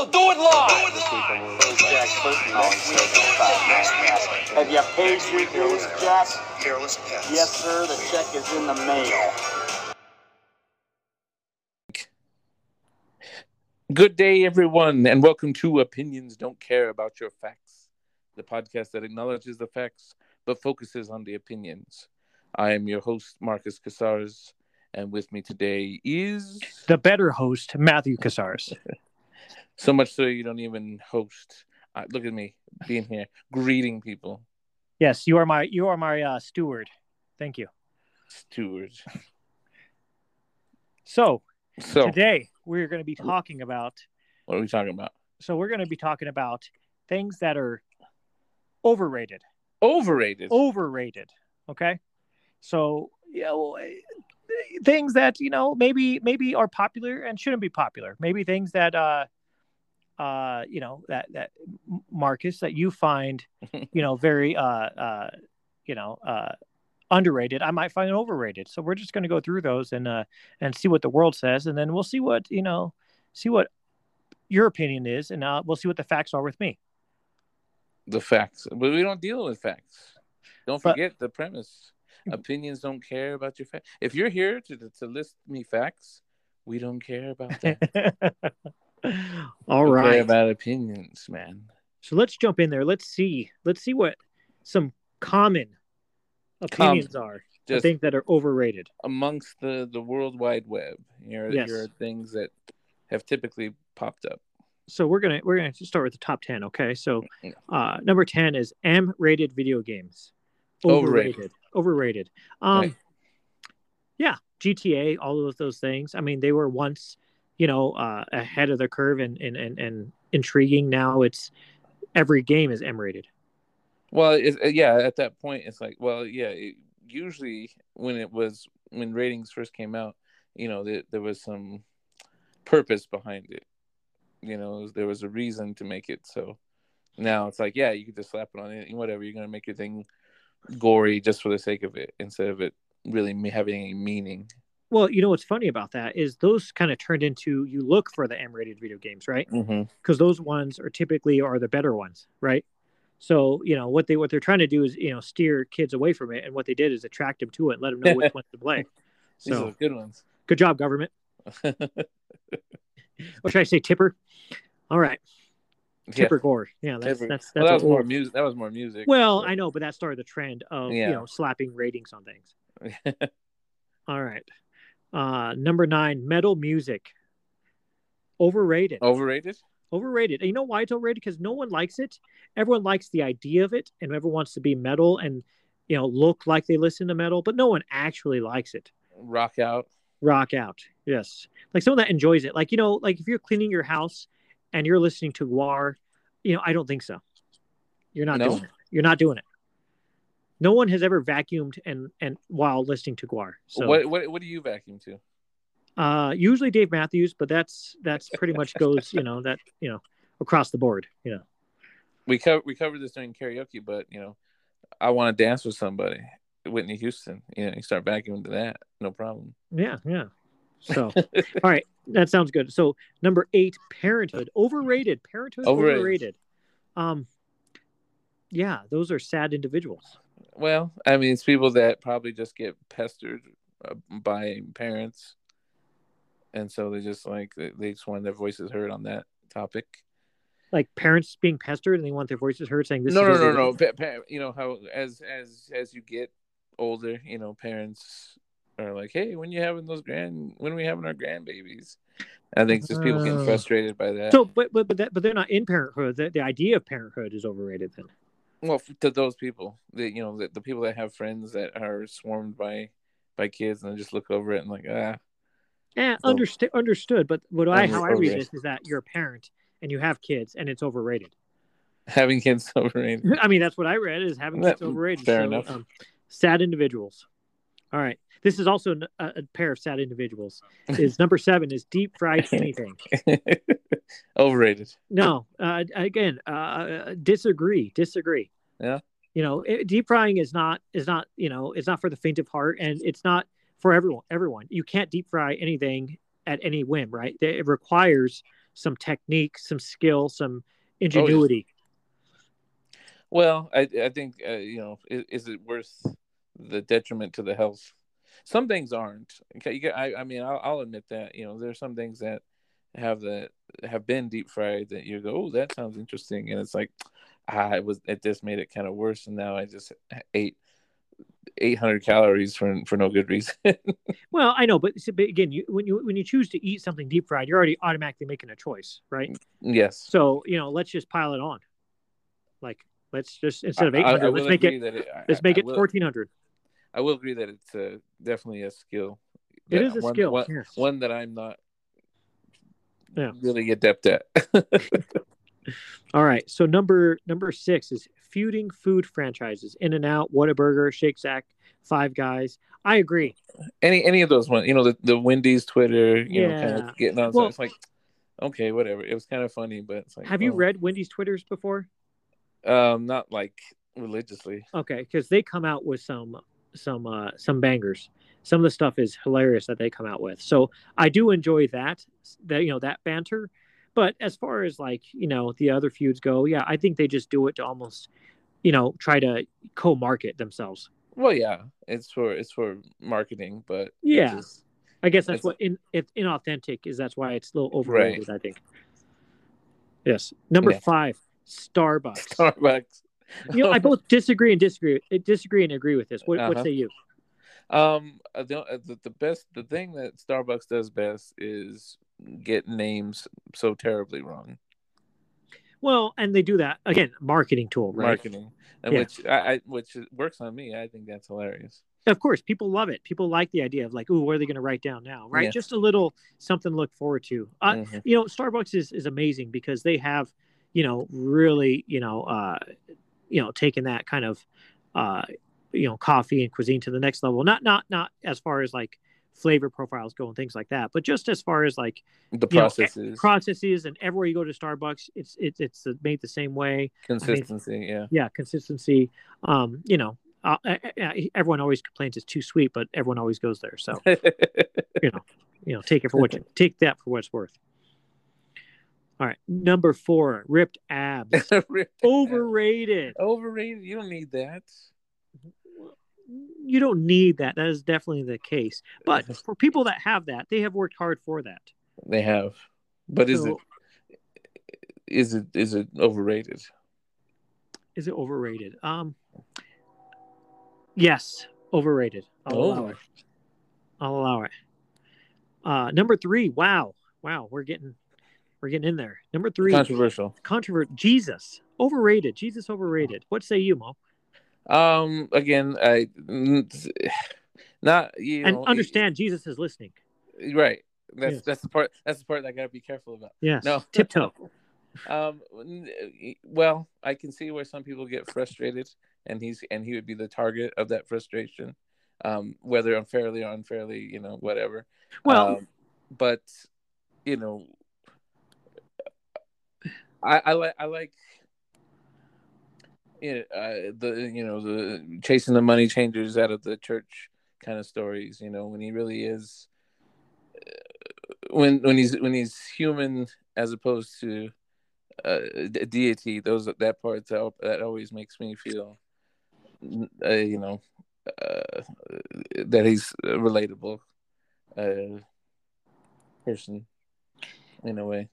So do it live. Have you paid your dues, Jack? Careless pets. Yes, sir. The check is in the mail. Good day, everyone, and welcome to Opinions Don't Care About Your Facts, the podcast that acknowledges the facts but focuses on the opinions. I am your host, Marcus Casarez, and with me today is the better host, Matthew Casarez. so much so you don't even host. Uh, look at me being here, greeting people. Yes, you are my you are my uh, steward. Thank you. Steward. So, So, today we're going to be talking about. what are we talking about? So we're going to be talking about things that are overrated. Overrated. Overrated. Okay. So yeah, know, eh, things that you know maybe maybe are popular and shouldn't be popular. Maybe things that uh uh you know that that Marcus that you find you know very uh uh you know uh underrated i might find it overrated so we're just going to go through those and uh and see what the world says and then we'll see what you know see what your opinion is and uh, we'll see what the facts are with me the facts, but we don't deal with facts. Don't But- forget the premise. Opinions don't care about your facts. If you're here to to list me facts, we don't care about that. all We right. about opinions, man. so let's jump in there. Let's see. Let's see what some common opinions are Just things that are overrated. amongst the the world wide web, here, Yes. here are things that have typically popped up. so we're gonna we're gonna start with the top 10 okay? So uh number 10 is m rated video games. Overrated. overrated. Um Right. yeah gta all of those things. I mean they were once you know uh ahead of the curve and and and, and intriguing now it's every game is m rated Well, uh, yeah, at that point, it's like, well, yeah. It, usually, when it was when ratings first came out, you know, there, there was some purpose behind it. You know, there was a reason to make it. So now it's like, yeah, you could just slap it on it, whatever. You're gonna make your thing gory just for the sake of it, instead of it really having any meaning. Well you know what's funny about that is those kind of turned into you look for the m rated video games right Mm-hmm. because those ones are typically are the better ones, right? So you know what they what they're trying to do is you know steer kids away from it, and what they did is attract them to it, and let them know which ones to play. These So are good ones. good job, government. Or should I say Tipper? All right, Yeah. Tipper Gore. Yeah, that's Tipper. that's that's well, that was more music. That was more music. Well, I know, but that started the trend of Yeah. you know slapping ratings on things. All right, uh, number nine, metal music. Overrated. Overrated. overrated. And you know why it's overrated? Because no one likes it. Everyone likes the idea of it, and everyone wants to be metal and you know look like they listen to metal, but no one actually likes it. Rock out. Rock out, yes. Like someone that enjoys it. Like you know, like if you're cleaning your house and you're listening to Gwar, you know, I don't think so. You're not No? doing it. You're not doing it. No one has ever vacuumed and and while listening to Gwar. So what what what do you vacuum to? uh usually Dave Matthews, but that's that's pretty much goes, you know, that you know, across the board, you know. we cover we covered this during karaoke, but you know, I want to dance with somebody. Whitney Houston, you know, you start vacuuming to that, no problem. Yeah, yeah. So, all right, that sounds good. So, number eight, Parenthood, overrated. Parenthood, Overrated. overrated. Um, yeah, those are sad individuals. Well, I mean, it's people that probably just get pestered uh, by parents, and so they just like they, just want their voices heard on that topic. Like parents being pestered and they want their voices heard, saying this. no, is no, no, no. Pa- pa- you know how as as as you get older, you know, parents are like, "Hey, when you having those grand? When are we having our grandbabies?" I think just people getting Uh, frustrated by that. So, but but but that, but they're not in parenthood. The, the idea of parenthood is overrated. Then. Well, to those people, that you know the, the people that have friends that are swarmed by by kids and they just look over it and like ah Yeah, So- understood. Understood. But what I how I read this is that you're a parent and you have kids and it's overrated. having kids overrated. I mean, that's what I read is having kids overrated. fair So, enough. Um, sad individuals. All right. This is also a pair of sad individuals. Is number seven is deep fried anything. overrated. No, uh, again, uh, disagree. Disagree. Yeah. You know, it, deep frying is not is not you know it's not for the faint of heart, and it's not for everyone. Everyone, you can't deep fry anything at any whim, right? It requires some technique, some skill, some ingenuity. Well, I I think uh, you know, is, is it worth the detriment to the health? Some things aren't. Okay, you get, I I mean, I'll, I'll admit that you know there's some things that have that have been deep fried that you go, oh, that sounds interesting, and it's like, ah, it was it just made it kind of worse, and now I just ate 800 calories for for no good reason. Well, I know, but, but again, you, when you when you choose to eat something deep fried, you're already automatically making a choice, right? yes. So you know, let's just pile it on. Like, let's just instead of I- I- I 800, let's make it it let's I- make it will- 1400. I will agree that it's uh, definitely a skill. It is a one, skill. One, yes. one that I'm not Yeah. really adept at. All right. So number number six is feuding food franchises: In and Out, Whataburger, Shake Shack, Five Guys. I agree. any any of those ones, you know, the the Wendy's Twitter, you know, kind of getting on. Well- so it's like, okay, whatever. It was kind of funny, but it's like, Have you oh, read Wendy's Twitters before? Um, not like religiously. Okay, because they come out with some some uh some bangers. Some of the stuff is hilarious that they come out with. So I do enjoy that that you know that banter. But as far as like you know the other feuds go, yeah, I think they just do it to almost you know try to co-market themselves. Well, yeah, it's for it's for marketing, but Yeah. just- I guess that's what in it's inauthentic is. That's why it's a little overrated. I think. Yes. Number Yeah. five, Starbucks. Starbucks. You know, I both disagree and disagree, disagree and agree with this. What, what Uh-huh. say you? Um, don't- uh, the, the best, the thing that Starbucks does best is get names so terribly wrong. Well, and they do that again, marketing tool, right? Marketing, and Yeah. which I, I which works on me. I think that's hilarious. Of course, people love it. People like the idea of like, ooh, what are they going to write down now? Right? Yeah. Just a little something to look forward to. Uh, Mhm. You know, Starbucks is is amazing because they have, you know, really, you know, uh, you know, taking that kind of, uh, you know, coffee and cuisine to the next level. Not not not as far as like flavor profiles go and things like that, but just as far as like The you know, processes, processes and everywhere you go to Starbucks, it's it's it's made the same way. consistency, yeah. yeah consistency um you know uh, everyone always complains it's too sweet but everyone always goes there so you know, you know take it for what you, take that for what it's worth all right number four ripped abs. Ripped overrated. Overrated. You don't need that. you don't need that. That is definitely the case. But for people that have that they have worked hard for that. They have, but is it is it is it overrated? is it overrated? Um yes overrated. I'll allow Oh. it. I'll allow it. Uh number three wow. Wow we're getting we're getting in there number three Controversial. controvert jesus overrated jesus overrated what say you mo Um. Again, I not you and know, understand jesus is listening right. That's Yes. that's the part. That's the part that I gotta be careful about. yes No. tiptoe Um. Well, I can see where some people get frustrated, and he's and he would be the target of that frustration, um, whether unfairly or unfairly, you know, whatever. well Um, but you know, I, I like I like you know, uh, the you know the chasing the money changers out of the church kind of stories. You know, when he really is uh, when when he's when he's human as opposed to uh, de- deity. Those that part that, that always makes me feel, uh, you know, uh, that he's relatable uh, person in a way.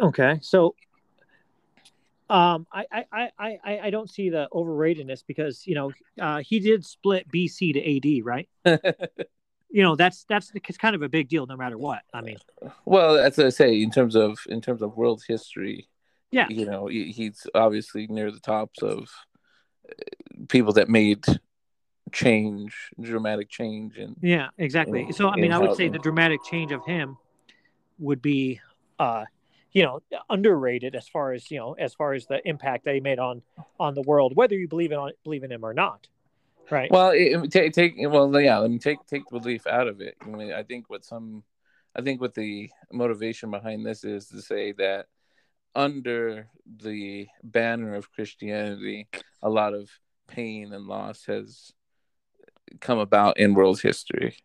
Okay so um I, I i i i don't see the overratedness because you know uh he did split bc to ad right you know that's that's it's kind of a big deal no matter what i mean well, as I say, in terms of in terms of world history, Yeah. you know, he- he's obviously near the tops of uh, people that made change, dramatic change, and Yeah, exactly. in- So I mean, I would say the dramatic change of him would be, uh, you know, underrated as far as you know, as far as the impact he made on on the world, whether you believe in believe in him or not, right? Well, take take well, yeah. Let me take take the belief out of it. I mean, I think what some, I think what the motivation behind this is to say that under the banner of Christianity, a lot of pain and loss has come about in world history.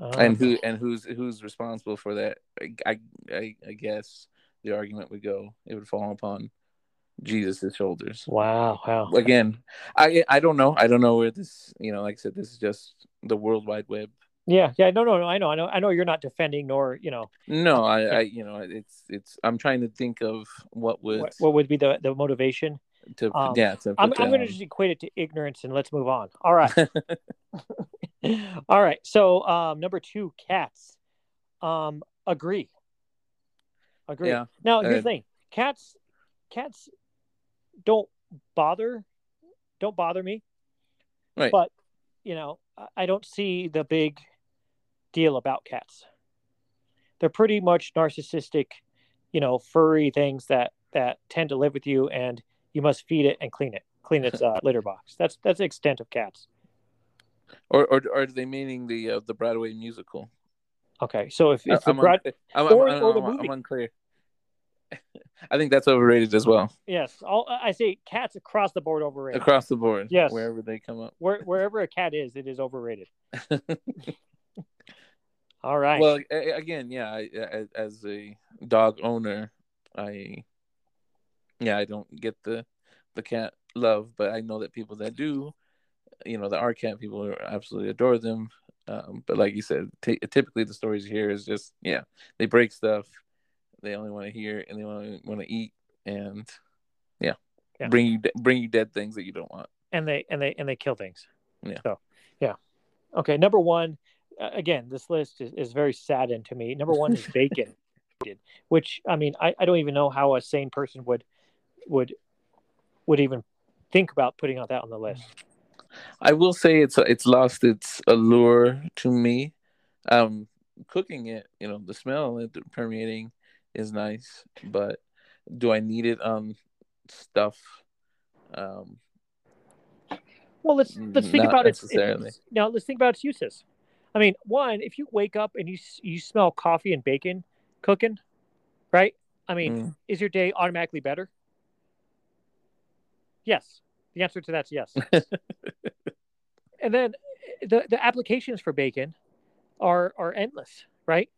Uh, and who and who's who's responsible for that? I, I I guess the argument would go it would fall upon Jesus' shoulders. Wow, wow. Again, I I don't know. I don't know where this. You know, like I said, this is just the World Wide Web. Yeah, yeah. No, no, no. I know, I know, I know. You're not defending, nor you know. No, I, I you know, it's it's. I'm trying to think of what would What, what would be the the motivation? to um, yeah. To I'm, I'm going to just equate it to ignorance, and let's move on. All right. All right. So, um, number two, cats. Um, agree. Agree. Yeah, Now, here's uh, the thing: cats, cats don't bother, don't bother me. Right. But you know, I- don't see the big deal about cats. They're pretty much narcissistic, you know, furry things that that tend to live with you, and you must feed it and clean it, clean its uh, litter box. That's that's the extent of cats. Or, or or are they meaning the uh, the Broadway musical? Okay, so if, if the I'm, broad, un- I'm, or- I'm, or the I'm- I'm unclear. I think that's overrated as well, yes, all, I say cats across the board overrated. across the board. Yes. wherever they come up. Where, wherever a cat is, it is overrated. All right. Well, again, yeah. I, as a dog owner, I yeah, I don't get the the cat love, but I know that people that do, you know, the are cat people are absolutely adore them. Um, but like you said, t- typically the stories hear is just yeah, they break stuff. They only want to hear and they only want to eat and yeah, Yeah. bring you de- bring you dead things that you don't want. and they and they and they kill things. Yeah. So, yeah. Okay. Number one, uh, again, this list is, is very saddened to me. Number one is bacon, which I mean, I, I don't even know how a sane person would would would even think about putting out that on the list. I will say it's it's lost its allure to me. Um, cooking it, you know, the smell it permeating is nice, but do I need it on stuff? Um, Well, let's let's think about it. its now. Let's think about its uses. I mean, one, if you wake up and you you smell coffee and bacon cooking, right? I mean, mm, is your day automatically better? Yes. The answer to that's yes. and then the the applications for bacon are are endless, right?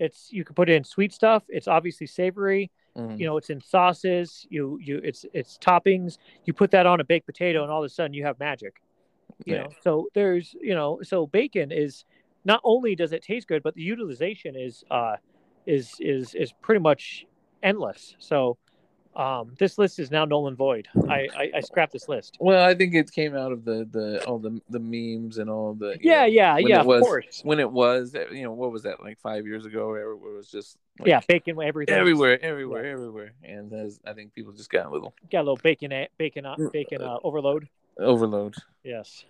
It's you can put it in sweet stuff. It's obviously savory. mm. You know, it's in sauces. You you it's it's toppings. You put that on a baked potato, and all of a sudden you have magic. You Yeah. know, so there's you know, so bacon is not only does it taste good, but the utilization is uh is is is pretty much endless. So um this list is now null and void. I I, I scrapped this list. Well, I think it came out of the the all the the memes and all the Yeah, know, yeah, yeah. Of was- course. when it was you know what was that like five years ago where it was just like, yeah, bacon everything. everywhere everywhere everywhere and as I think people just got a little Got a little bacon, eh, bacon, uh, bacon uh, overload. overload. Yes.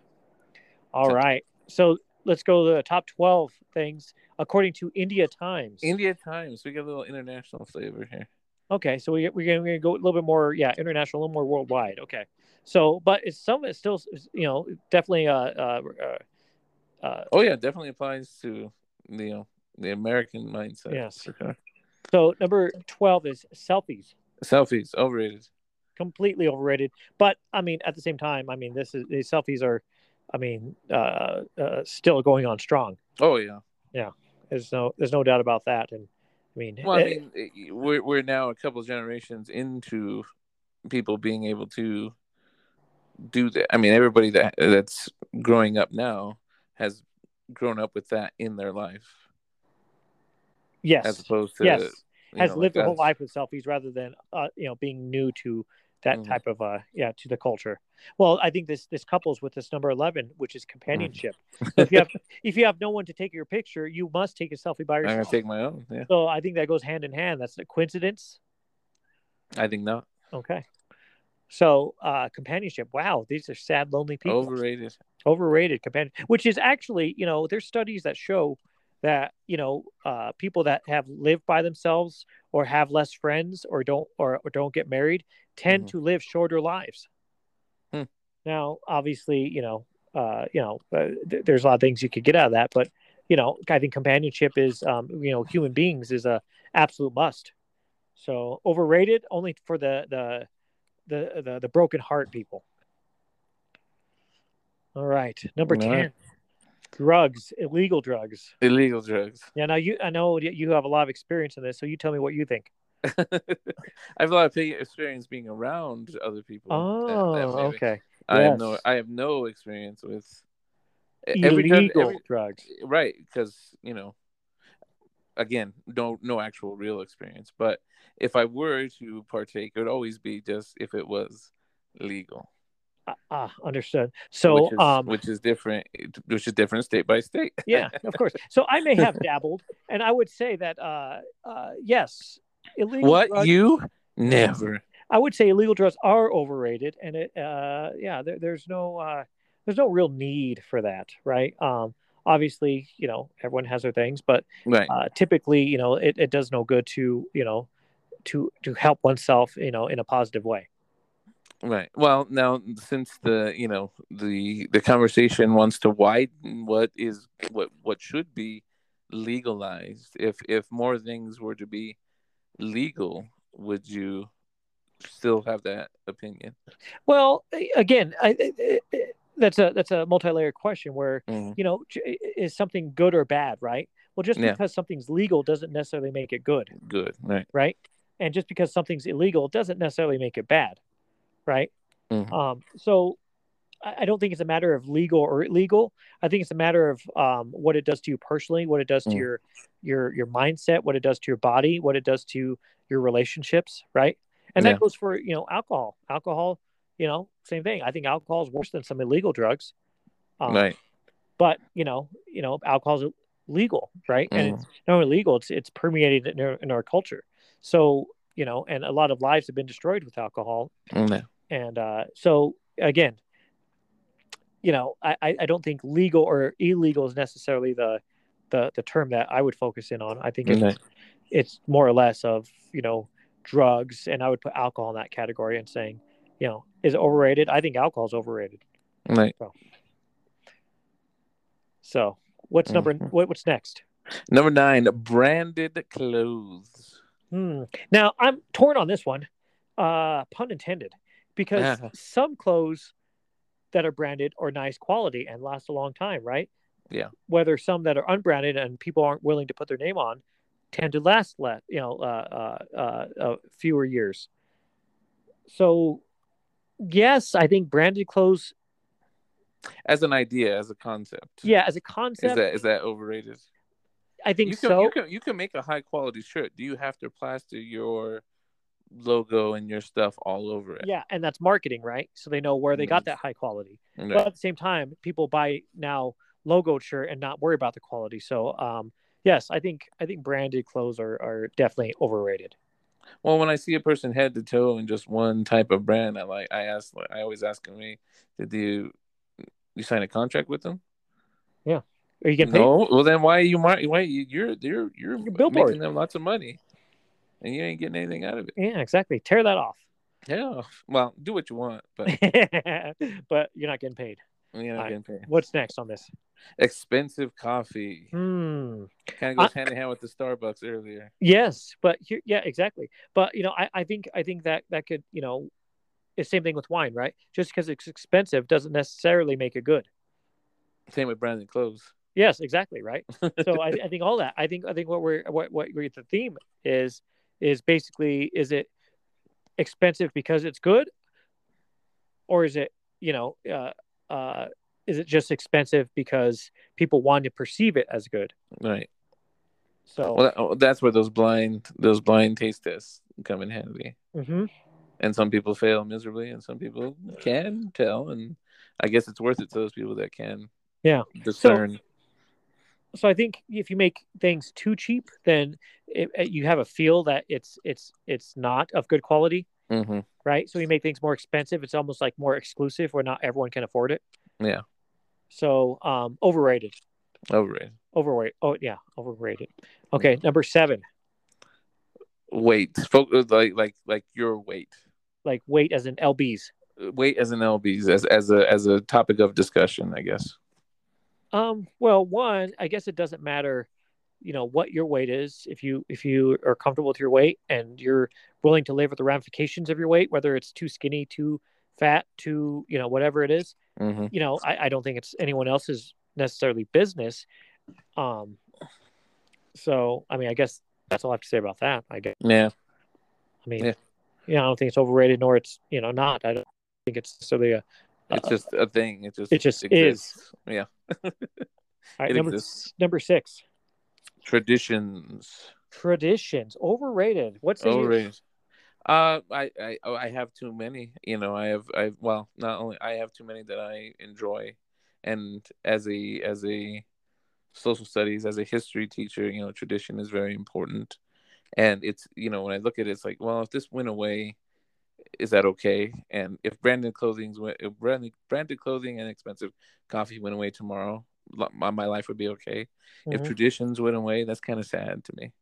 All right. So let's go to the top twelve things according to India Times. India Times, we got a little international flavor here. Okay, so we we're gonna, go a little bit more, yeah, international, a little more worldwide. Okay, so but it's some it's still you know definitely uh uh, uh, uh Oh yeah, definitely applies to the you know the American mindset. Yes. sure. so number twelve is selfies, Selfies overrated. completely overrated. But I mean, at the same time, I mean, this is these selfies are, I mean, uh, uh still going on strong. Oh yeah. yeah. There's no there's no doubt about that. And I mean, Well, I eh, mean, it- we're we're now a couple generations into people being able to do that. I mean, everybody that that's growing up now has grown up with that in their life, yes, as opposed to yes. has know, lived like their whole life with selfies rather than uh, you know being new to that Mhm. type of uh yeah to the culture. Well i think this this couples with this number 11 which is companionship. So if you have if you have no one to take your picture you must take a selfie by yourself I'm gonna take my own. Yeah, so i think that goes hand in hand. That's a coincidence? I think not. Okay. So uh companionship. Wow these are sad lonely people. Overrated. overrated companion which is actually you know there's studies that show that you know uh, people that have lived by themselves or have less friends or don't or, or don't get married tend Mhm. to live shorter lives Hmm. now obviously you know uh, you know uh, th- there's a lot of things you could get out of that but you know i think companionship is um, you know human beings is a absolute must so overrated only for the the the the, the broken heart people all right number All 10 right. Drugs, illegal drugs. illegal drugs. Yeah, now you I know you have a lot of experience in this, so you tell me what you think. I have a lot of experience being around other people. Oh, that okay. I have no Yes. I have no experience with every Illegal every, drugs. right because you know again no no actual real experience but if i were to partake it would always be just if it was legal Ah, ah, understood. So, which is, um, which is different which is different state by state yeah, of course. So I may have dabbled, and I would say that uh, uh, yes, illegal. what drugs, you never I would say illegal drugs are overrated, and it, uh, yeah, there, there's no, uh, there's no real need for that, right? Um, obviously, you know, everyone has their things, but right uh, typically, you know, it, it does no good to, you know, to to help oneself, you know, in a positive way. Right well now since the you know the the conversation wants to widen what is what what should be legalized if if more things were to be legal would you still have that opinion Well, again, I, I- I- that's a that's a multi-layered question where Mhm. you know is something good or bad, right? Well, just Yeah. because something's legal doesn't necessarily make it good, good right right? And just because something's illegal doesn't necessarily make it bad, right? Mhm. Um, so I don't think it's a matter of legal or illegal. I think it's a matter of um, what it does to you personally, what it does to Mm. your your your mindset, what it does to your body, what it does to your relationships, right? And Yeah. that goes for you know alcohol. Alcohol, you know, same thing. I think alcohol is worse than some illegal drugs. Um, right But you know, you know, alcohol is legal, right? And Mhm. it's not only legal; it's it's permeated in our, in our culture. So you know, and a lot of lives have been destroyed with alcohol Yeah. And uh, so again you know I, I don't think legal or illegal is necessarily the the the term that i would focus in on. I think it's, Right. it's more or less of you know drugs and i would put alcohol in that category and saying you know is it overrated? I think alcohol is overrated. Right. So what's number Mhm. what, what's next? Number nine branded clothes. Hmm. Now I'm torn on this one, uh, pun intended, because Yeah. some clothes that are branded are nice quality and last a long time, right? Yeah. Whether some that are unbranded and people aren't willing to put their name on tend to last less, you know, uh, uh, uh, uh, fewer years. So, yes, I think branded clothes. as an idea as a concept Yeah, as a concept. is that is that overrated I think you can, so. you can you can make a high quality shirt do you have to plaster your logo and your stuff all over it Yeah, and that's marketing, right? So they know where they got that high quality. Right. but at the same time people buy now logoed shirt and not worry about the quality so um yes i think i think branded clothes are, are definitely overrated Well, when I see a person head to toe in just one type of brand, I like I ask I always ask them, "Hey, did you you sign a contract with them?" Yeah. Are you getting paid No. Well, then why are you mar- why you, you're you're you're Your billboard. making them lots of money, and you ain't getting anything out of it. yeah exactly tear that off Yeah. Well, do what you want, but but you're not getting paid you're not Alright. getting paid. what's next on this Expensive coffee hmm kind of goes hand in hand with the Starbucks earlier. yes but here yeah exactly but you know i, I think i think that that could you know it's same thing with wine right just because it's expensive doesn't necessarily make it good Same with branded clothes. yes exactly right so I, I think all that i think i think what we're what what we're, the theme is is basically is it expensive because it's good or is it you know uh uh is it just expensive because people want to perceive it as good right. so Well, oh, that's where those blind those blind taste tests come in handy. mhm. and some people fail miserably and some people can tell and i guess it's worth it to those people that can Yeah. discern so i think if you make things too cheap then it, it- you have a feel that it's it's it's not of good quality hmm right? So you make things more expensive. It's almost like more exclusive where not everyone can afford it. Yeah. so um overrated. Overrated. Overweight. Oh yeah. Overrated. Okay number seven. Weight. Focus like like like your weight. Like weight as in lbs weight as an lbs as as a as a topic of discussion i guess um well one i guess it doesn't matter you know what your weight is if you if you are comfortable with your weight and you're willing to live with the ramifications of your weight whether it's too skinny too fat too you know whatever it is hmm you know i, I don't think it's anyone else's necessarily business. Um, so I mean, I guess that's all I have to say about that. I guess. Yeah. I mean, Yeah. yeah, I don't think it's overrated, nor it's you know not. I don't think it's necessarily a. It's uh, just a thing. It just it just exists. Yeah. All right, number number six, Traditions. traditions overrated. What's? Overrated. Uh, I, I oh, I have too many. You know, I have I well not only I have too many that I enjoy, and as a as a social studies as a history teacher, you know, tradition is very important, and it's you know when I look at it, it's like well if this went away, is that okay? And if branded clothing's went if branded branded clothing and expensive coffee went away tomorrow, my my life would be okay. If Mhm. traditions went away, that's kind of sad to me.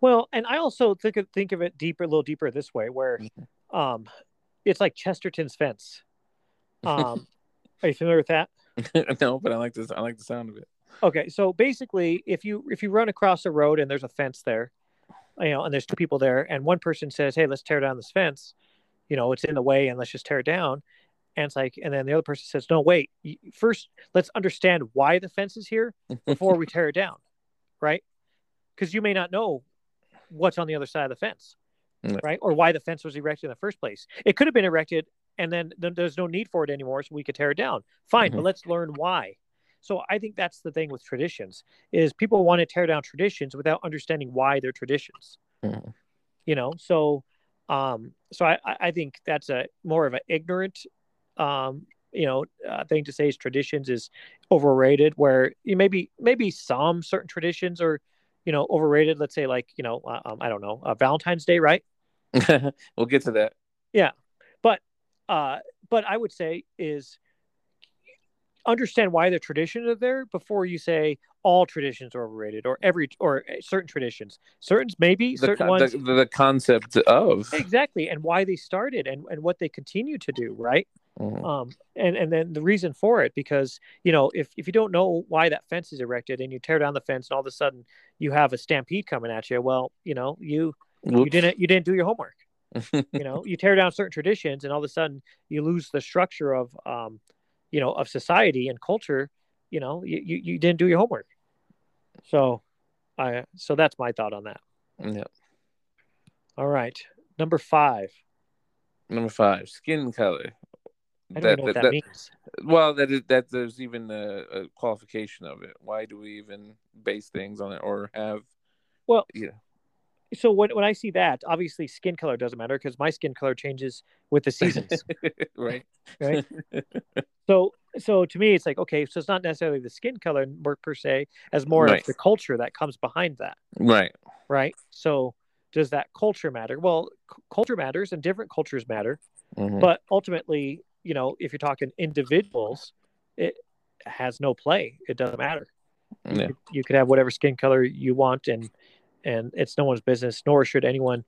Well, and I also think of, think of it deeper, a little deeper this way, where Mm-hmm. um, it's like Chesterton's fence. Um, are you familiar with that? no, but I like this. I like the sound of it. Okay, so basically, if you if you run across a road and there's a fence there, you know, and there's two people there, and one person says, "Hey, let's tear down this fence," you know, it's in the way, and let's just tear it down. And it's like, and then the other person says, "No, wait. First, let's understand why the fence is here before we tear it down, right? Because you may not know what's on the other side of the fence, Yeah. right? Or why the fence was erected in the first place. It could have been erected, and then th- there's no need for it anymore, so we could tear it down. Fine, but Mhm. let's learn why. So I think that's the thing with traditions is people want to tear down traditions without understanding why they're traditions. Mhm. You know, so um, so I I think that's a more of an ignorant um you know uh, thing to say is traditions is overrated where you maybe maybe some certain traditions are you know overrated. Let's say like you know uh, um, i don't know uh, valentine's day right? We'll get to that. Yeah, uh but i would say is understand why the traditions are there before you say all traditions are overrated or every or certain traditions. Certain maybe The, certain ones the, the concept of. Exactly and why they started and, and what they continue to do right? Mhm. um and and then the reason for it because you know if if you don't know why that fence is erected and you tear down the fence and all of a sudden you have a stampede coming at you well you know you you didn't you didn't do your homework. You know you tear down certain traditions and all of a sudden you lose the structure of um you know of society and culture you know you you, you didn't do your homework so i so that's my thought on that yeah. all right number five Number five, skin color. i don't even know what that, means well, that is, that there's even a, a qualification of it. Why do we even base things on it or have? Well, yeah, so when, when i see that obviously skin color doesn't matter because my skin color changes with the seasons right. right so so to me it's like okay so it's not necessarily the skin color per se as more Right. of the culture that comes behind that right. right so does that culture matter well c- culture matters and different cultures matter Mhm. but ultimately you know if you're talking individuals it has no play it doesn't matter yeah. you, you could have whatever skin color you want and and it's no one's business nor should anyone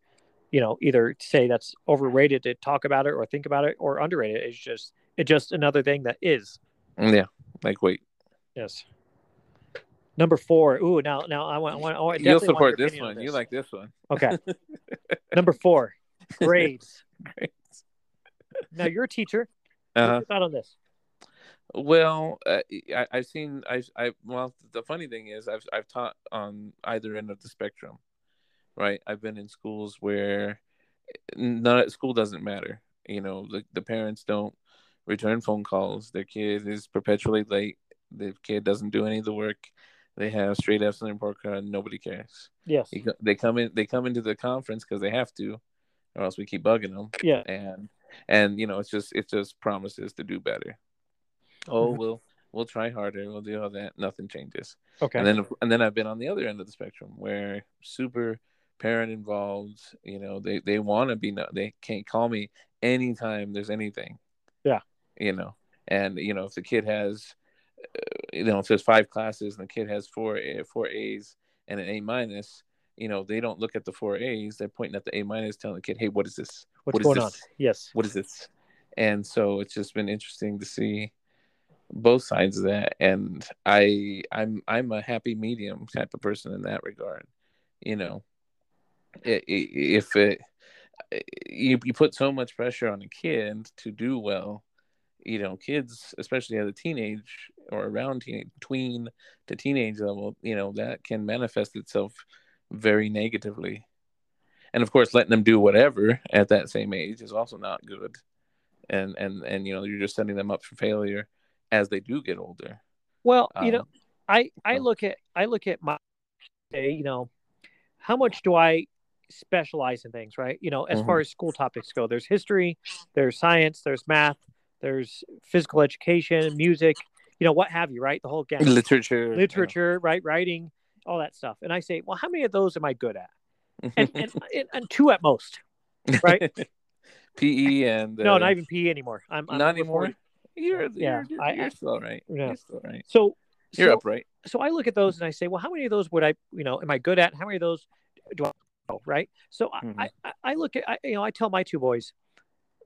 you know either say that's overrated to talk about it or think about it or underrated it's just it's just another thing that is Yeah. Like, wait, yes number four ooh now now i want i want, I want you'll support this one. You like this one. okay number four grades Great. now you're a teacher Uh-huh. on this Well, uh, I, I've seen. I, I. Well, the funny thing is, I've I've taught on either end of the spectrum, right? I've been in schools where not school doesn't matter. You know, the the parents don't return phone calls. Their kid is perpetually late. The kid doesn't do any of the work. They have straight F's on their report card. Nobody cares. yes They come in. They come into the conference because they have to, or else we keep bugging them. yeah And and you know, it's just it's just promises to do better. Oh, Mhm. we'll we'll try harder. We'll do all that. Nothing changes. okay And then and then I've been on the other end of the spectrum where super parent involved. You know, they they want to be. No, they can't call me anytime there's anything. Yeah. You know, and you know if the kid has, uh, you know, if there's five classes and the kid has four four A's and an A minus. You know, they don't look at the four A's. They're pointing at the A minus, telling the kid, "Hey, what is this? what's what is going this? on yes what is this? And so it's just been interesting to see both sides of that. And I I'm I'm a happy medium type of person in that regard. You know, if it you, you put so much pressure on a kid to do well, you know, kids, especially at a teenage or around teenage, tween to teenage level, you know, that can manifest itself very negatively. And of course, letting them do whatever at that same age is also not good. And and and you know, you're just setting them up for failure as they do get older. Well, you know, Um, I I so- look at I look at my you know, how much do I specialize in things, right? You know, as Mhm. far as school topics go, there's history, there's science, there's math, there's physical education, music, you know, what have you, right? The whole gamut. Literature. literature, right? Writing, all that stuff. And I say, well, how many of those am I good at? And and, and, and two at most. right? PE and No, uh, not even PE anymore. I'm, I'm not anymore. 40. You're Yeah, you're, you're, I- you're still right. Yeah. You're still right. So You're so, upright. so I look at those and I say, well, how many of those would I, you know, am I good at? How many of those do I know? Right. So I- Mhm. I, I, I look at, I, you know, I tell my two boys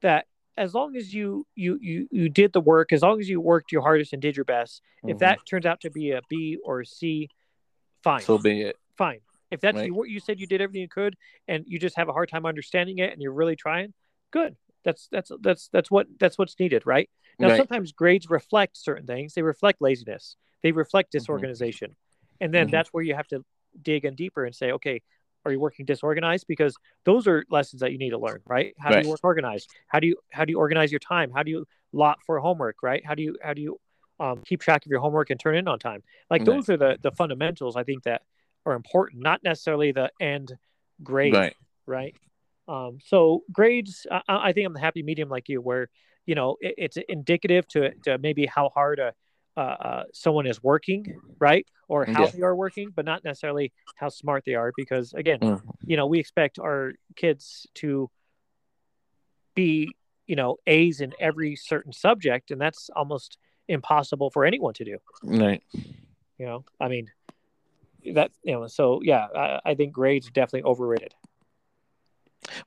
that as long as you, you, you, you did the work, as long as you worked your hardest and did your best, if Mhm. that turns out to be a B or a C, fine, so be it. fine. If that's Right. you, you said you did everything you could and you just have a hard time understanding it and you're really trying, good. That's, that's, that's, that's what, that's what's needed. Right. Now, Right. sometimes grades reflect certain things. They reflect laziness. They reflect disorganization, and then Mhm. that's where you have to dig in deeper and say, okay, are you working disorganized? Because those are lessons that you need to learn, right? How do you work organized? How do you how do you organize your time? How do you lot for homework, right? How do you how do you um, keep track of your homework and turn in on time? Like Right. those are the the fundamentals I think that are important, not necessarily the end grade Right. right? Um, so grades, I, I think I'm the happy medium like you, where you know it, it's indicative to, to maybe how hard a, uh, uh, someone is working, right, or how Yeah. they are working, but not necessarily how smart they are. Because again, Mhm. you know, we expect our kids to be, you know, A's in every certain subject, and that's almost impossible for anyone to do. Right. You know, I mean, that you know, so yeah, I, I think grades are definitely overrated.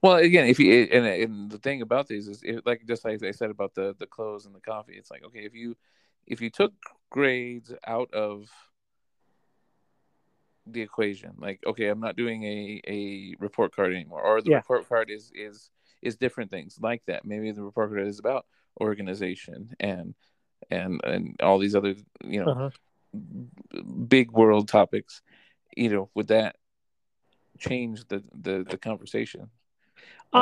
Well, again, if you and, and the thing about these is, if, like just like I said about the the clothes and the coffee, it's like okay, if you if you took grades out of the equation, like okay, I'm not doing a a report card anymore, or the Yeah. report card is is is different things like that. Maybe the report card is about organization and and and all these other you know Uh-huh. big world topics. You know, would that change the the the conversation? And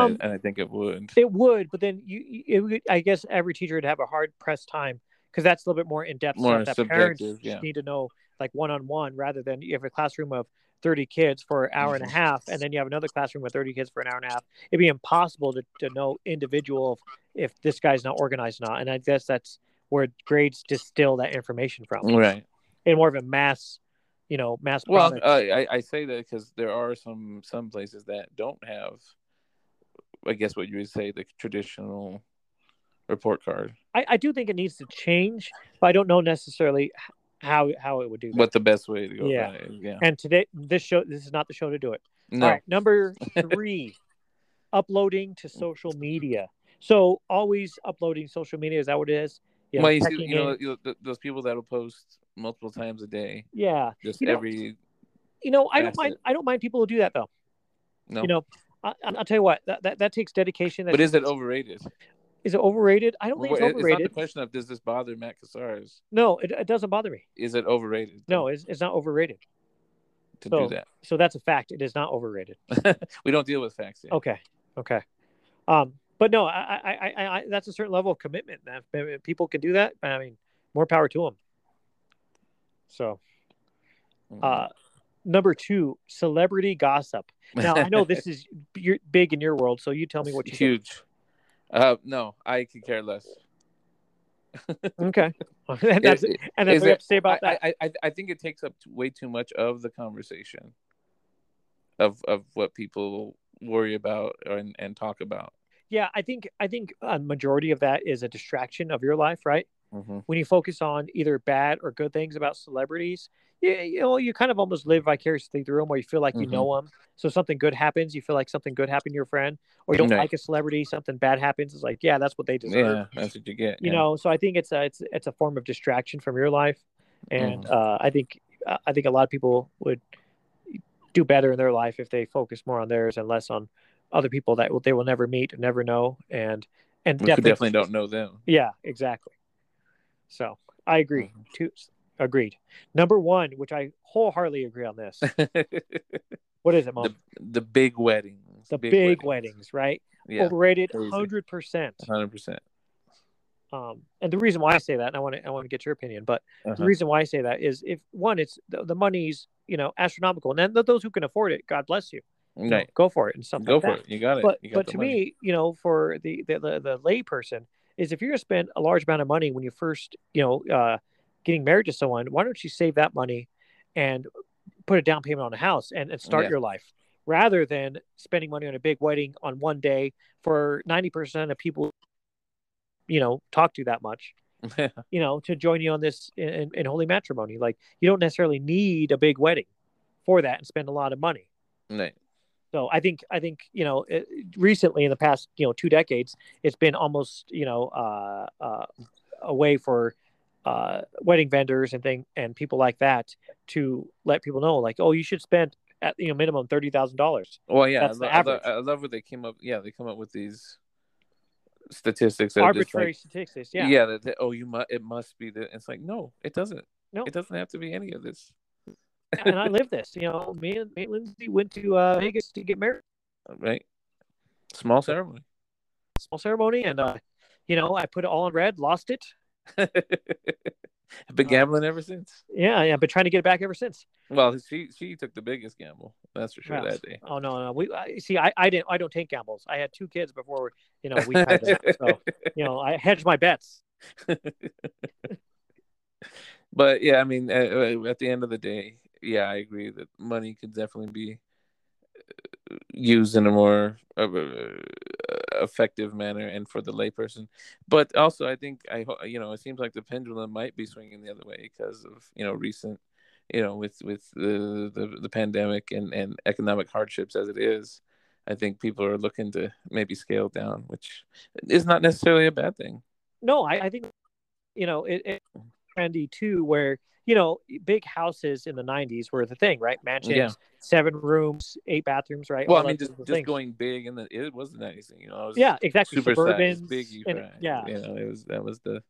I- Um, and I think it would. It would, but then you, it would, I guess every teacher would have a hard pressed time because that's a little bit more in depth More stuff that parents yeah. need to know, like one on one, rather than you have a classroom of 30 kids for an hour and a half, and then you have another classroom with 30 kids for an hour and a half. It'd be impossible to, to know individual if this guy's not organized or not. And I guess that's where grades distill that information from Right. in more of a mass, you know, mass. Well, uh, I I say that because there are some some places that don't have, I guess what you would say the traditional report card. I, I do think it needs to change, but I don't know necessarily how how it would do that. What the best way to go Yeah. about it is. Yeah. And today, this show, this is not the show to do it. No. All right, number three, uploading to social media. So always uploading social media. Is that what it is? Yeah, well, you see, you know, in. you know, those people that will post multiple times a day, yeah. just You know, every You know, I don't That's mind. it. I don't mind people who do that though. no. You know, I, I'll tell you what. That that, that takes dedication. That but is it overrated? is it overrated? I don't think it's it- It's not overrated. the question of does this bother Matt Casarez? No, it, it doesn't bother me. Is it overrated? No, it's, it's not overrated. to so- do that. So that's a fact. It is not overrated. we don't deal with facts yet. Okay. Okay. Um, but no, I, I, I, I, that's a certain level of commitment. That if people can do that. I mean, more power to them. So, Mm. uh, number two, celebrity gossip. Now I know this is you're big in your world, so you tell me what you think. huge. Uh, no, I could care less. Okay. and that's Is- and that's what you have to say about that. I, I, I, I think it takes up way too much of the conversation of of what people worry about and, and talk about. Yeah, I think I think a majority of that is a distraction of your life, right? Mm-hmm. when you focus on either bad or good things about celebrities, you, you know, you kind of almost live vicariously through them where you feel like you Mhm. know them. So something good happens, you feel like something good happened to your friend, or you don't Right. like a celebrity, something bad happens. It's like, yeah, that's what they deserve. Yeah, that's what you get. You yeah. know, so I think it's a it's it's a form of distraction from your life, and Mhm. uh, I think uh, I think a lot of people would do better in their life if they focus more on theirs and less on other people that will, they will never meet, never know, and and We definitely don't know them. Yeah, exactly. So I agree. Mhm. Two agreed. Number one, which I wholeheartedly agree on this. What is it, Mom? the big weddings. The big, weddings, right? Yeah, Overrated, crazy. hundred percent. hundred percent. Um, and the reason why I say that, and I want to, I want to get your opinion, but the Uh-huh. reason why I say that is if one, it's the, the money's, you know, astronomical, and then th- those who can afford it, God bless you, You know, Right. go for it and stuff Go like for that. it. You got it. But you got but to money. me, you know, for the the the, the lay person, is if you're gonna spend a large amount of money when you first, you know, uh, getting married to someone, why don't you save that money and put a down payment on a house and, and start Yeah. your life rather than spending money on a big wedding on one day for ninety percent of people, you know, talk to that much you know, to join you on this in, in holy matrimony. Like you don't necessarily need a big wedding for that and spend a lot of money. right. So I think I think you know it, recently in the past you know two decades it's been almost you know uh, uh, a way for uh, wedding vendors and thing and people like that to let people know like oh you should spend at you know minimum thirty thousand dollars. Well, yeah, I, That's lo- I, lo- average. I love what they came up. Yeah, they come up with these statistics that Arbitrary like, statistics, yeah, yeah. that, that- oh, you must. It must be that. It's like no, it doesn't. No. it doesn't have to be any of this. And I live this. You know, me and, me and Lindsay went to uh, Vegas to get married. Right. Small ceremony. small ceremony and uh you know i put it all in red lost it I've been gambling ever since. yeah yeah i've been trying to get it back ever since Well, she she took the biggest gamble. That's for sure Yeah. that day. oh no no we I, see i i didn't i don't take gambles i had two kids before you know we had them so you know i hedged my bets but yeah, I mean, uh, at the end of the day, yeah, I agree that money could definitely be uh, used in a more uh, effective manner and for the layperson. But also, I think I you know it seems like the pendulum might be swinging the other way because of you know recent you know with with the the, the pandemic and and economic hardships as it is. I think people are looking to maybe scale down, which is not necessarily a bad thing. no i, I think you know it, it trendy too where you know big houses in the 90s were the thing right mansions Yeah. seven rooms eight bathrooms right Well, All I mean, just just things. going big, and the, it was the nice thing, you know. It was yeah exactly suburbans big, and- yeah you know, it was that was the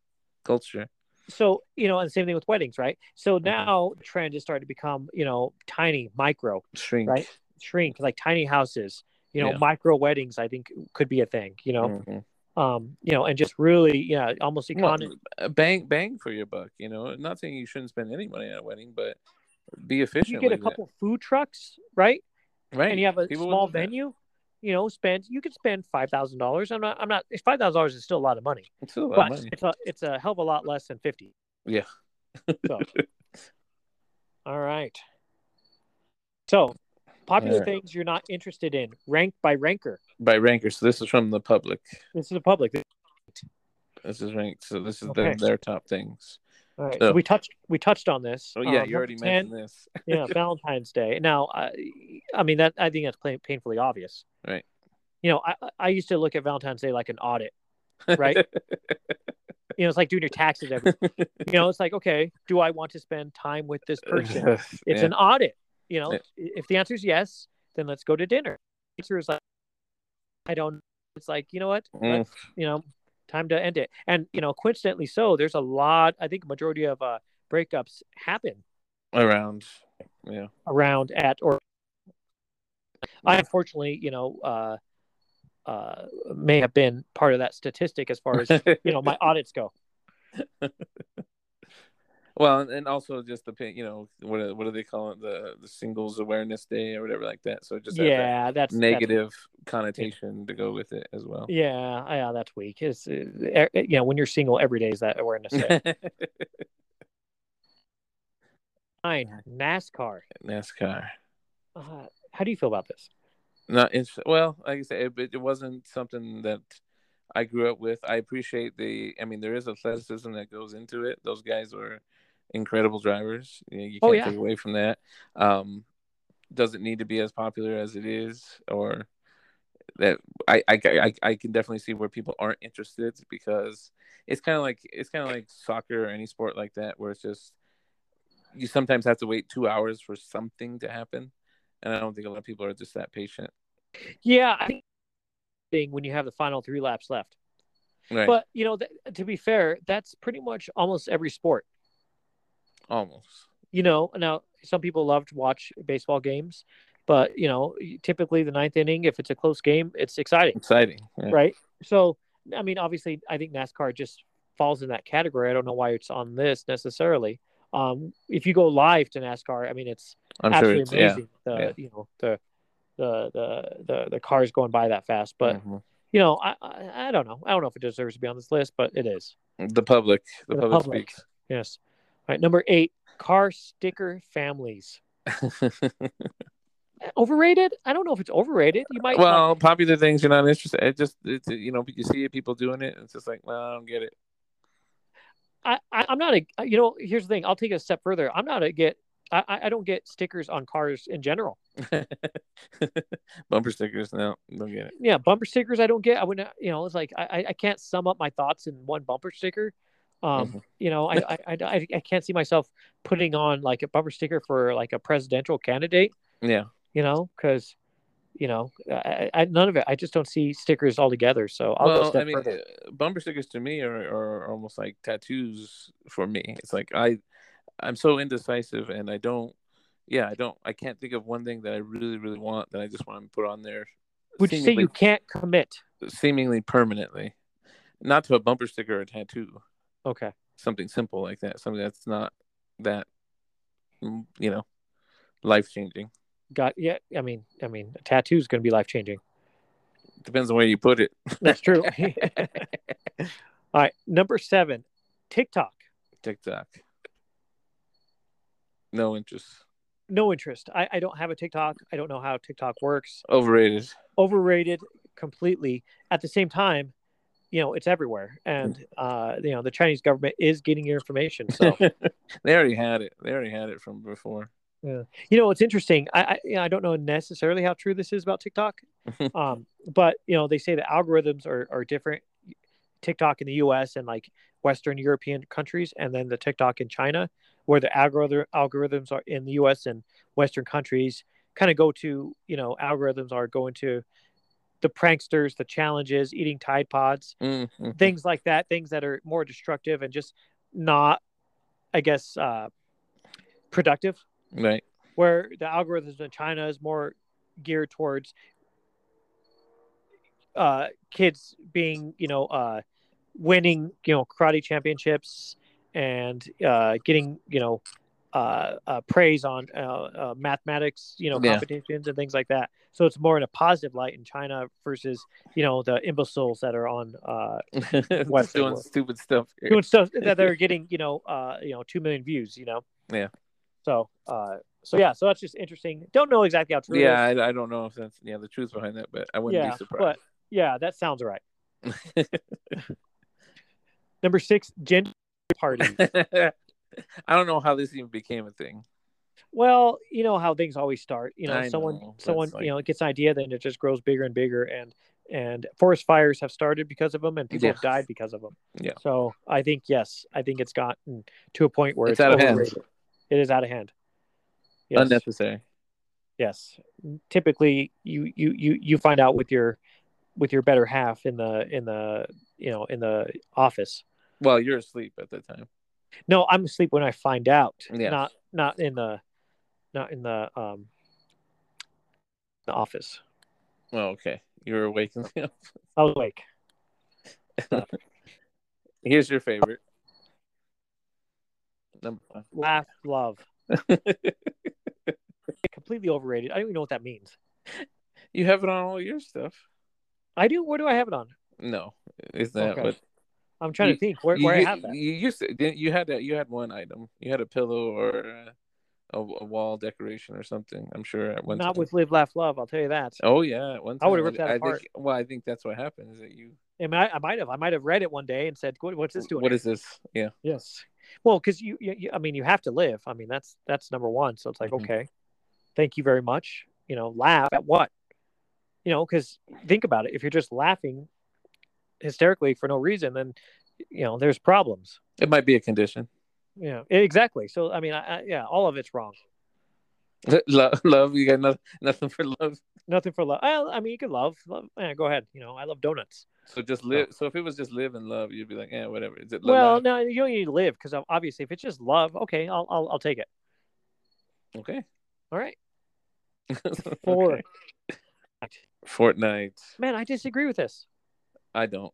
culture. so you know and same thing with weddings right Mm-hmm. so now the trend is starting to become you know tiny micro Shrink, Right. shrink like tiny houses you know Yeah. micro weddings i think could be a thing you know Mhm. Um you know and just really yeah almost Well, econ- uh, bang bang for your buck. You know, not saying you shouldn't spend any money at a wedding, but be efficient. you get a couple food trucks right right? and you have a People small love that. venue you know spend you could spend five thousand dollars i'm not i'm not five thousand dollars is still a lot of money It's still a lot of money. it's a it's a hell of a lot less than 50 Yeah. so all right so popular right. things you're not interested in ranked by ranker By ranker, so this is from the public. this is the public This is ranked, so this is Okay. their, their top things. all right So- so we touched we touched on this Oh yeah, Um, you already 10, mentioned this. yeah valentine's day now I, I mean that i think that's plain, painfully obvious Right. you know I, I used to look at valentine's day like an audit Right. you know it's like doing your taxes every you know it's like okay do i want to spend time with this person it's Yeah. an audit you know Yeah. if the answer is yes then let's go to dinner the answer is like i don't it's like you know what Mm. You know time to end it and you know coincidentally so there's a lot i think majority of uh breakups happen around. Yeah. around at or I unfortunately, you know, uh, uh, may have been part of that statistic as far as you know my audits go. Well, and- also just the you know what what do they call it the the singles awareness day or whatever like that. So it just has that Yeah, that's that's- negative connotation to go with it as well. yeah, yeah, that's weak. It's uh, you know when you're single every day is that awareness day. Fine, NASCAR. NASCAR. Uh, how do you feel about this? Not it's well, like I said, it, it wasn't something that I grew up with. I appreciate the. I mean, there is athleticism that goes into it. Those guys were incredible drivers. You, know, you Oh, can't yeah. take away from that. Um, does it need to be as popular as it is, or that I, I, I, I can definitely see where people aren't interested because it's kind of like it's kind of like soccer or any sport like that where it's just you sometimes have to wait two hours for something to happen, and I don't think a lot of people are just that patient. Yeah, I think thing when you have the final three laps left. Right. But you know, th- to be fair, that's pretty much almost every sport. Almost. You know, now some people love to watch baseball games, but you know, typically the ninth inning, if it's a close game, it's exciting, Exciting. Yeah. right? So, I mean, obviously, I think NASCAR just falls in that category. I don't know why it's on this necessarily. Um, if you go live to NASCAR, I mean, it's I'm sure absolutely it's yeah. amazing. The yeah. you know the the the the the cars going by that fast, but Mhm. you know, I, I I don't know. I don't know if it deserves to be on this list, but it is. the public. The, The public, public. Yes. Right. Number eight, car sticker families. Overrated? I don't know if it's overrated. You might. well, popular things you're not interested. It just it's you know you see people doing it. It's just like well, I don't get it. I, I I'm not a. You know, here's the thing. I'll take it a step further. I'm not a get. I I don't get stickers on cars in general. Bumper stickers, no, don't get it. Yeah, bumper stickers. I don't get. I wouldn't. You know, it's like I- I can't sum up my thoughts in one bumper sticker. Um, Mhm. you know, I, I I I can't see myself putting on like a bumper sticker for like a presidential candidate. Yeah, you know, because you know, I, I, none of it. I just don't see stickers altogether. So I'll go well, step I mean, further. uh, bumper stickers to me are, are almost like tattoos for me. It's like I, I'm so indecisive, and I don't. Yeah, I don't. I can't think of one thing that I really, really want that I just want to put on there. Would you say you can't commit? seemingly permanently, not to a bumper sticker or a tattoo, Okay. something simple like that, something that's not that, mm, you know, life changing. Got yeah. I mean, I mean, a tattoo is going to be life changing. Depends on where you put it. That's true. All right, number seven, TikTok. TikTok. No interest. No interest. I, I don't have a TikTok. I don't know how TikTok works. Overrated. Overrated completely. At the same time, you know, it's everywhere, and uh, you know, the Chinese government is getting your information. So they already had it. They already had it from before. Yeah you know, it's interesting. I I, you know, I don't know necessarily how true this is about TikTok, um, but you know, they say the algorithms are are different. TikTok in the U.S. and like Western European countries, and then the TikTok in China, where the algorithm algorithms are in the U.S. and Western countries kind of go to you know algorithms are going to the pranksters, the challenges, eating Tide Pods, Mm-hmm. things like that, things that are more destructive and just not, I guess, uh, productive Right. where the algorithms in China is more geared towards uh, kids being, you know, uh, winning, you know, karate championships and uh, getting, you know, uh, uh, praise on uh, uh, mathematics, you know, Yeah. competitions and things like that. So it's more in a positive light in China versus, you know, the imbeciles that are on uh, Western doing world. stupid stuff. here. doing stuff that they're getting, you know, uh, you know, two million views, you know. Yeah. So, uh, so yeah, so that's just interesting. Don't know exactly how true. Yeah. I, I don't know if that's yeah the truth behind that, but I wouldn't yeah, be surprised. but yeah, that sounds right. Number six, gender parties. I don't know how this even became a thing. well, you know how things always start. You know, I someone, know, someone, like- you know, gets an idea, then it just grows bigger and bigger, and and forest fires have started because of them, and people Yeah. have died because of them. Yeah. So I think yes, I think it's gotten to a point where It's it's, out of hand. It is out of hand. Yes. Unnecessary. yes typically you you you you find out with your with your better half in the in the you know in the office Well, you're asleep at the time. No i'm asleep when i find out Yes. not not in the not in the um the office Well, okay. You're awake. and- i was awake Here's your favorite. Number five. laugh love completely overrated i don't even know what that means you have it on all your stuff. i do where do i have it on No, is that Okay. what i'm trying You- to think where, you, where i have that You used to, you had that you had one item. You had a pillow or a, a wall decoration or something. I'm sure at one not time. with live laugh love i'll tell you that Oh yeah, at one I would've ripped that I apart. think. Well, I think that's what happened. Is that you? I, mean, I, I might have i might have read it one day and said what, what's this doing What here?" is this? Yeah. Yes. Well, because you, you, I mean, you have to live. I mean, that's that's number one. So it's like, Mhm. okay, thank you very much. You know, laugh at what? You know, because think about it. If you're just laughing hysterically for no reason, then you know there's problems. It might be a condition. Yeah, exactly. So I mean, I, I, yeah, all of it's wrong. love, love. You got nothing, nothing for love. Nothing for love. Well, I mean, you could love. love yeah, go ahead. You know, I love donuts. So just live. So if it was just live and love, you'd be like, yeah, whatever. Is it love? Well, no, you don't need to live because obviously, if it's just love, okay, I'll I'll, I'll take it. okay. All right. Four. Okay. Fortnite. Man, I disagree with this. I don't.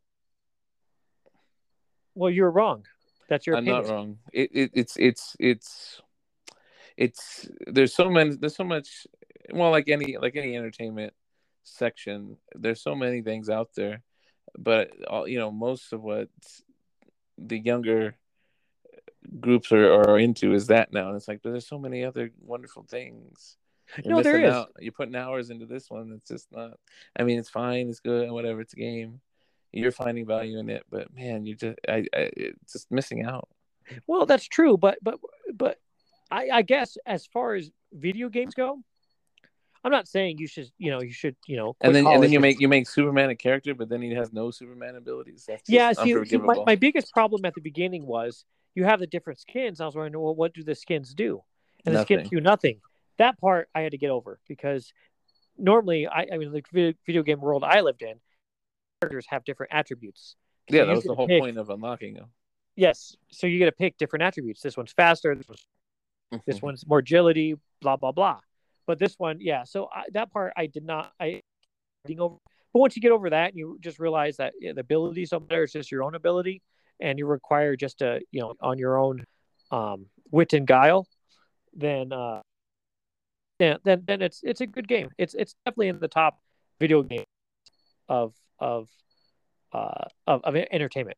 Well, you're wrong. That's your I'm opinion. not wrong. It, it it's it's it's it's there's so many there's so much well like any like any entertainment section there's so many things out there but all you know most of what the younger groups are, are into is that now and it's like but there's so many other wonderful things You're No, there is. out. you're putting hours into this one it's just not i mean it's fine it's good whatever it's a game you're finding value in it but man you just i, I it's just missing out Well, that's true, but but but I, I guess as far as video games go, I'm not saying you should you know you should you know and then and then you make you make Superman a character, but then he has no Superman abilities. That's yeah. See, see my, my biggest problem at the beginning was you have the different skins. I was wondering, well, what do the skins do? And the skins do nothing. That part I had to get over because normally I, I mean the video game world I lived in, characters have different attributes. So yeah, that was the whole pick- point of unlocking them. Yes, so you get to pick different attributes. This one's faster. This one's this one's more agility, blah blah blah. But this one, yeah. So I, that part I did not. I getting over. But once you get over that, and you just realize that yeah, the abilities don't matter. It's just your own ability, and you require just to you know on your own um, wit and guile. Then, uh, yeah, then then it's it's a good game. It's it's definitely in the top video game of of uh of, of entertainment.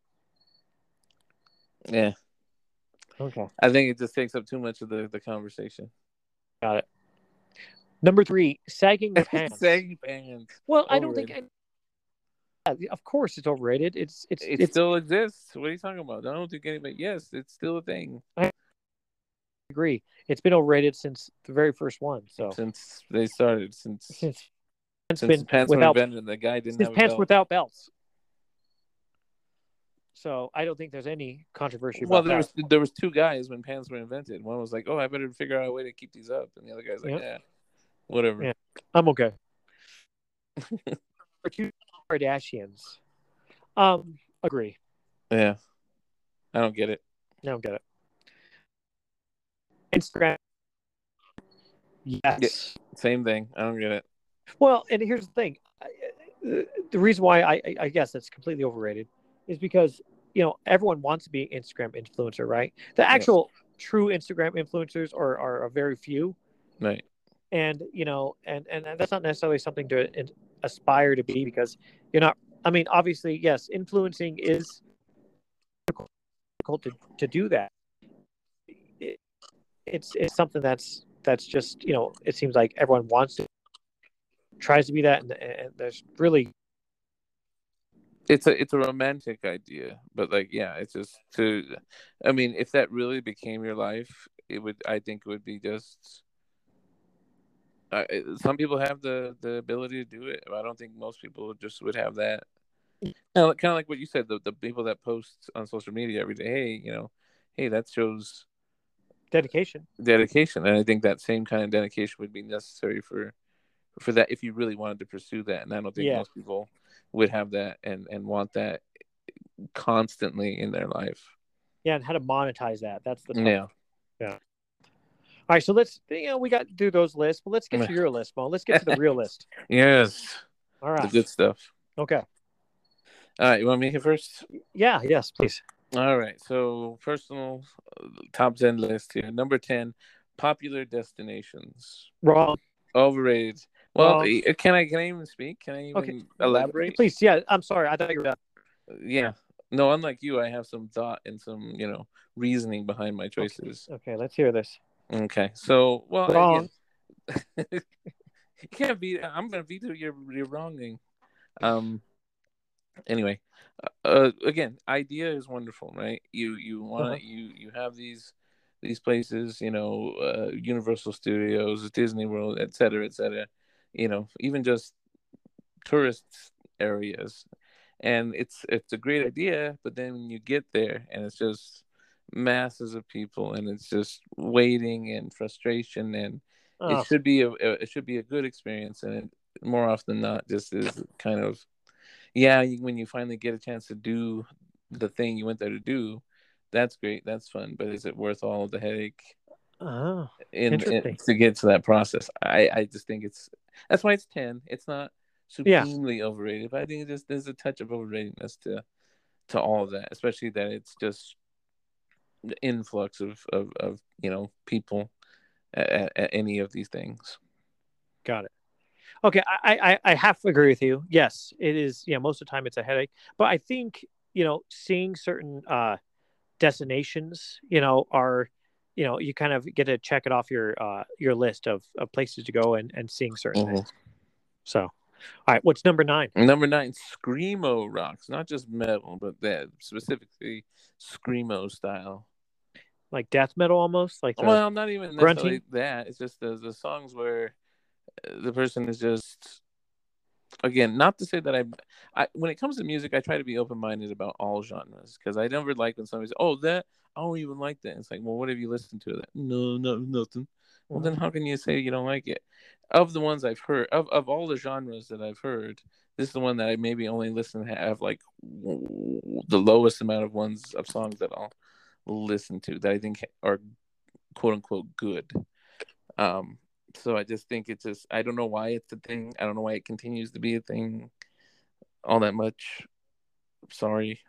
Yeah, Okay. I think it just takes up too much of the, the conversation. Got it. Number three, sagging pants. Sagging pants. well, I don't think. Yeah, of course, it's overrated. It's it's It it's. still exists. What are you talking about? I don't think anybody. Yes, it's still a thing I agree. It's been overrated since the very first one. So since they started. Since since it's since been pants were without invented, the guy didn't have pants belt. without belts. So I don't think there's any controversy about Well, there that. was there was two guys when pants were invented. One was like, "Oh, I better figure out a way to keep these up," and the other guy's like, Yep. "Yeah, whatever." Yeah. I'm okay. For two Kardashians, um, agree. Yeah. I don't get it. I don't get it. Instagram, yes. Same thing. I don't get it. Well, and here's the thing: the- uh, the reason why I, I- guess it's completely overrated is because you know everyone wants to be an Instagram influencer, right? The actual true Instagram influencers are are a very few, Right. and you know, and and that's not necessarily something to aspire to be because you're not. I mean, obviously, yes, influencing is difficult to, to do that. It, it's it's something that's that's just you know it seems like everyone wants to tries to be that and, and there's really It's a it's a romantic idea, but like yeah, it's just to I mean, if that really became your life, it would I think it would be just uh, some people have the the ability to do it. but I don't think most people just would have that. Kind of, kind of like what you said, the the people that post on social media every day. Hey, you know, hey, that shows dedication. dedication, and I think that same kind of dedication would be necessary for for that if you really wanted to pursue that. And I don't think Yeah. most people would have that and and want that constantly in their life. Yeah, and how to monetize that. That's the tough- Yeah. All right, so let's you know we got to do those lists, but let's get to your list, Mo. Let's get to the real list. Yes. All right. The good stuff. Okay. All right. You want me here first? Yeah. Yes, please. All right. So personal uh, top ten list here. Number ten, popular destinations. Wrong. Overrated. Well, uh, can I can I even speak? Can I even Okay. elaborate? Please. Yeah. I'm sorry. I thought you were done. Yeah. No, unlike you, I have some thought and some, you know, reasoning behind my choices. Okay. Let's hear this. Okay. So, well, Wrong. you can't be. I'm gonna veto your your wronging. Um. Anyway, uh, again, idea is wonderful, right? You you want to Uh-huh. you you have these these places, you know, uh, Universal Studios, Disney World, et cetera, et cetera. You know, even just tourist areas, and it's it's a great idea. But then when you get there, and it's just masses of people, and it's just waiting and frustration and Oh. it should be a, it should be a good experience, and it, more often than not, just is kind of yeah. you- When you finally get a chance to do the thing you went there to do, that's great, that's fun. But is it worth all of the headache? Oh, in, in Interesting. to get to that process. I I just think it's that's why it's ten. It's not Yeah. supremely overrated, but I think just there's a touch of overratedness to to all of that, especially that it's just the influx of of, of you know people at, at, any of these things. got it. Okay, I, I I to agree with you. Yes, it is. Yeah, most of the time it's a headache, but I think you know seeing certain uh, destinations, you know, are you know you kind of get to check it off your uh, your list of, of places to go and and seeing certain Mhm. things. So, all right, what's number nine? Number nine, screamo rocks, not just metal, but that specifically screamo style. Like death metal almost, like well, not even grunting? necessarily that. It's just the the songs where uh, the person is just again not to say that I, I when it comes to music I try to be open minded about all genres because I never like when somebody says oh that I don't even like that. It's like well what have you listened to that? No no nothing. Well then how can you say you don't like it? Of the ones I've heard of of all the genres that I've heard, this is the one that I maybe only listen to have like the lowest amount of ones of songs that I'll listen to that I think are quote unquote good. Um, so I just think it's just I don't know why it's a thing. I don't know why it continues to be a thing all that much. Sorry.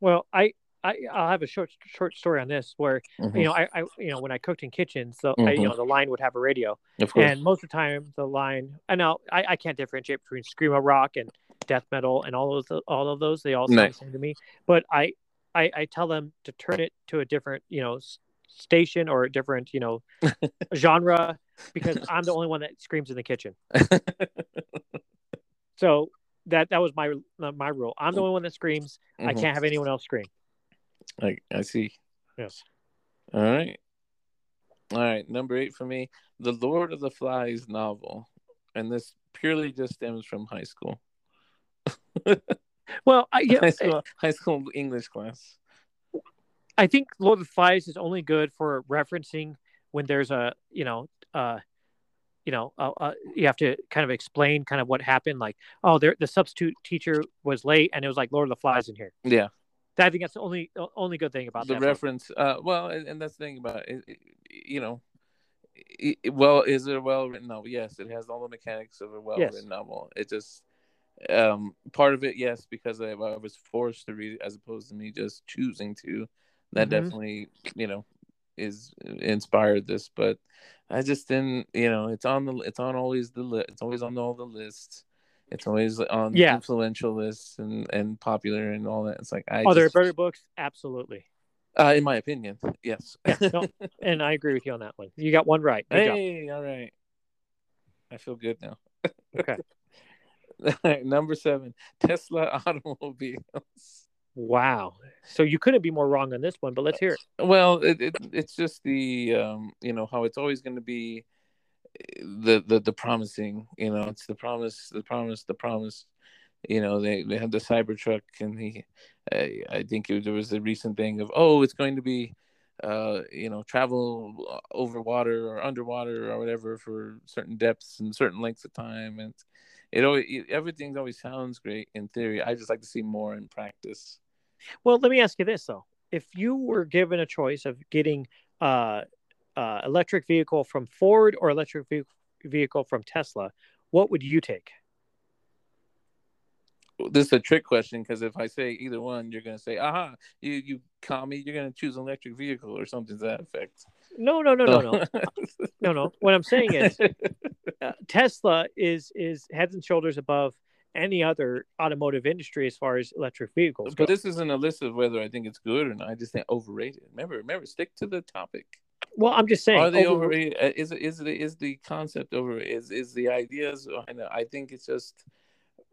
Well, I, I I'll have a short short story on this where Mhm. you know I, I you know when I cooked in kitchens, the I, you know the line would have a radio, and most of the time the line I know I, I can't differentiate between screamo rock and death metal and all of those all of those they all sound Nice. the same to me. But I, I I tell them to turn it to a different you know station or a different you know genre because I'm the only one that screams in the kitchen. So that that was my my rule. I'm the only one that screams. I Mhm. can't have anyone else scream. I, I see. Yes. All right. All right. Number eight for me, The Lord of the Flies novel. And this purely just stems from high school. Well, I, yeah, high school high school English class. I think Lord of the Flies is only good for referencing when there's a you know uh you know uh, uh, you have to kind of explain kind of what happened like oh there the substitute teacher was late and it was like Lord of the Flies in here. Yeah. I think that's the only only good thing about the that. reference uh well and, and that's the thing about it, it- you know it, well is it a well written novel yes it has all the mechanics of a well written Yes. novel it just um part of it yes because I, I was forced to read it as opposed to me just choosing to that Mhm. definitely you know is inspired this but i just didn't you know it's on the it's on always the list it's always on all the lists it's always on Yeah. influential lists and and popular and all that it's like i Are there better books? Absolutely. uh, in my opinion, yes. Yeah, no, and I agree with you on that one. You got one right. Good job. hey, all right. I feel good now. Okay. Number seven, Tesla automobiles. Wow. So you couldn't be more wrong on this one, but let's hear it. Well, it, it it's just the um, you know how it's always going to be the the the promising. You know, it's the promise, the promise, the promise. You know, they they had the Cybertruck, and he, I, I think it, there was a recent thing of oh, it's going to be, uh, you know, travel over water or underwater or whatever for certain depths and certain lengths of time, and it always it, everything always sounds great in theory. I just like to see more in practice. Well, let me ask you this though: if you were given a choice of getting uh, uh, electric vehicle from Ford or electric ve- vehicle from Tesla, what would you take? this is a trick question because if I say either one, you're gonna say, "Aha, you you me." You're gonna choose an electric vehicle or something to that effect. No, no, no, no, no, no, no. What I'm saying is, uh, Tesla is is heads and shoulders above any other automotive industry as far as electric vehicles go. but this isn't a list of whether I think it's good or not. I just think overrated. Remember, remember, stick to the topic. Well, I'm just saying. Are they over- overrated? Uh, Is it is the is the concept over? Is is the ideas? I think it's just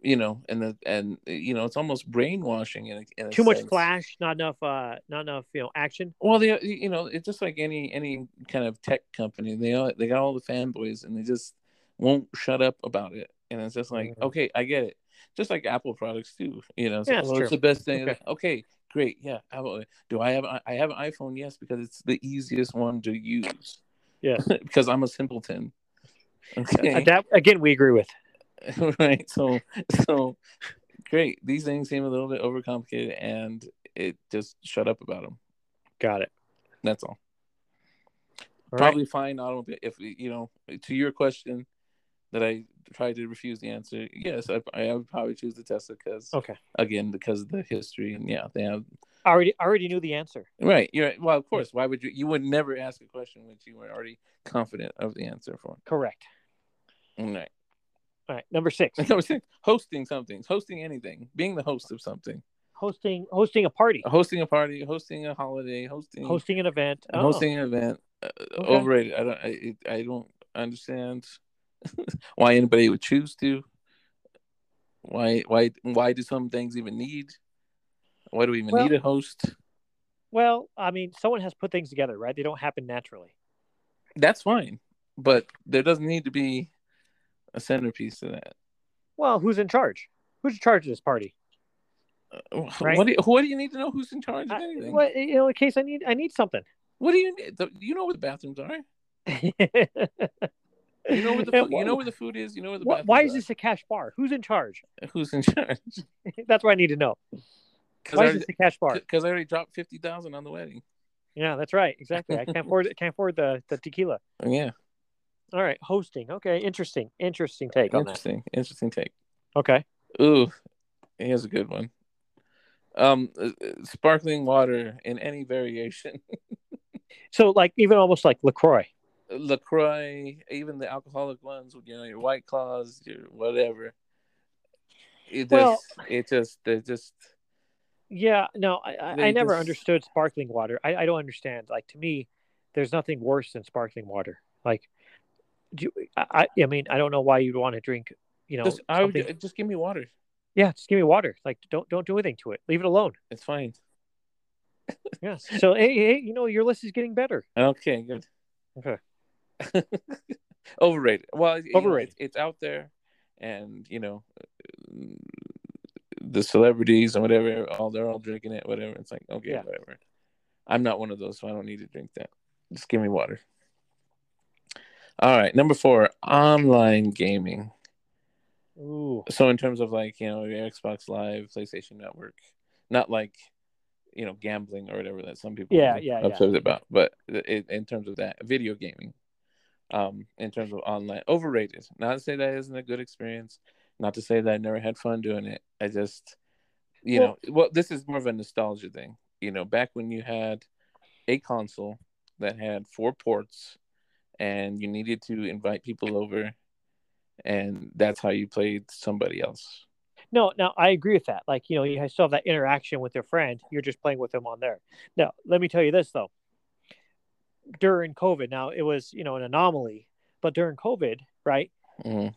you know, and the and you know, it's almost brainwashing in a, in a Too much sense. flash, not enough, uh, not enough, you know, action. Well, they, you know, it's just like any any kind of tech company. They all, they got all the fanboys, and they just won't shut up about it. And it's just like, Mhm. okay, I get it. Just like Apple products too. You know, it's, Yeah, like, it's well, it's the best thing. Okay. Okay. Great, yeah. Do I have I have an iPhone? Yes, because it's the easiest one to use. Yeah. because I'm a simpleton. Okay. That again, we agree with. right. So so great. These things seem a little bit overcomplicated, and it just shut up about them. Got it. That's all. All right. Probably fine automobile. If you know, to your question, that I tried to refuse the answer. Yes, I, I would probably choose the Tesla because Okay. again because of the history and yeah, they have I already I already knew the answer. right. You're right. Well, of course. Why would you? You would never ask a question which you were already confident of the answer for. Correct. All right. All right. Number six. Was saying, hosting something, hosting anything, being the host of something, hosting hosting a party. hosting a party, hosting a holiday, hosting Hosting an event. Oh, hosting an event. Uh, Overrated. I don't. I, I don't understand why anybody would choose to. Why? Why? Why do some things even need? Why do we even Well- need a host? Well, I mean, someone has put things together, right? They don't happen naturally. That's fine, but there doesn't need to be a centerpiece to that. Well, who's in charge? Who's in charge of this party? Uh, right. What do you, what do you need to know who's in charge of I, anything? what, you know, in case I need I need something. What do you need? You know where the bathrooms are. You know where the food, you know where the food is. You know where the Why- is this a cash bar? Who's in charge? Who's in charge? That's what I need to know. Why I, is this a cash bar? 'cause I already dropped fifty thousand on the wedding. Yeah, that's right. Exactly. I can't afford it can't afford the, the tequila. Yeah, All right, hosting. Okay, interesting. Interesting take on that. interesting, interesting take. Okay. Ooh, here's a good one. Um, uh, uh, sparkling water in any variation, So like even almost like LaCroix. Lacroix, even the alcoholic ones, you know, your White Claws, your whatever. It just, Well- it just, they just. Yeah, no, I, I, I never just- understood sparkling water. I, I don't understand. Like to me, there's nothing worse than sparkling water. Like, do you, I, I mean, I don't know why you'd want to drink. You know, just, I would just give me water. yeah, just give me water. Like, don't don't do anything to it. Leave it alone. It's fine. Yes. So hey, hey, you know, your list is getting better. Okay, good. Okay. Overrated. Well, Overrated. it's, it's out there, and you know, the celebrities and whatever, all they're all drinking it. Whatever. It's like okay, Yeah. whatever. I'm not one of those, so I don't need to drink that. Just give me water. All right, number four, online gaming. Ooh. So in terms of like you know Xbox Live, PlayStation Network, not like you know gambling or whatever that some people Yeah, are yeah, yeah. upset about, but in terms of that, video gaming, um, in terms of online, overrated. Not to say that isn't a good experience. Not to say that I never had fun doing it. I just, you Well- know, well, this is more of a nostalgia thing. You know, back when you had a console that had four ports, and you needed to invite people over and that's how you played somebody else. No, no, I agree with that. Like, you know, you still have that interaction with your friend. You're just playing with them on there. Now, let me tell you this though. During COVID, now it was, you know, an anomaly, but during COVID, right? Mhm.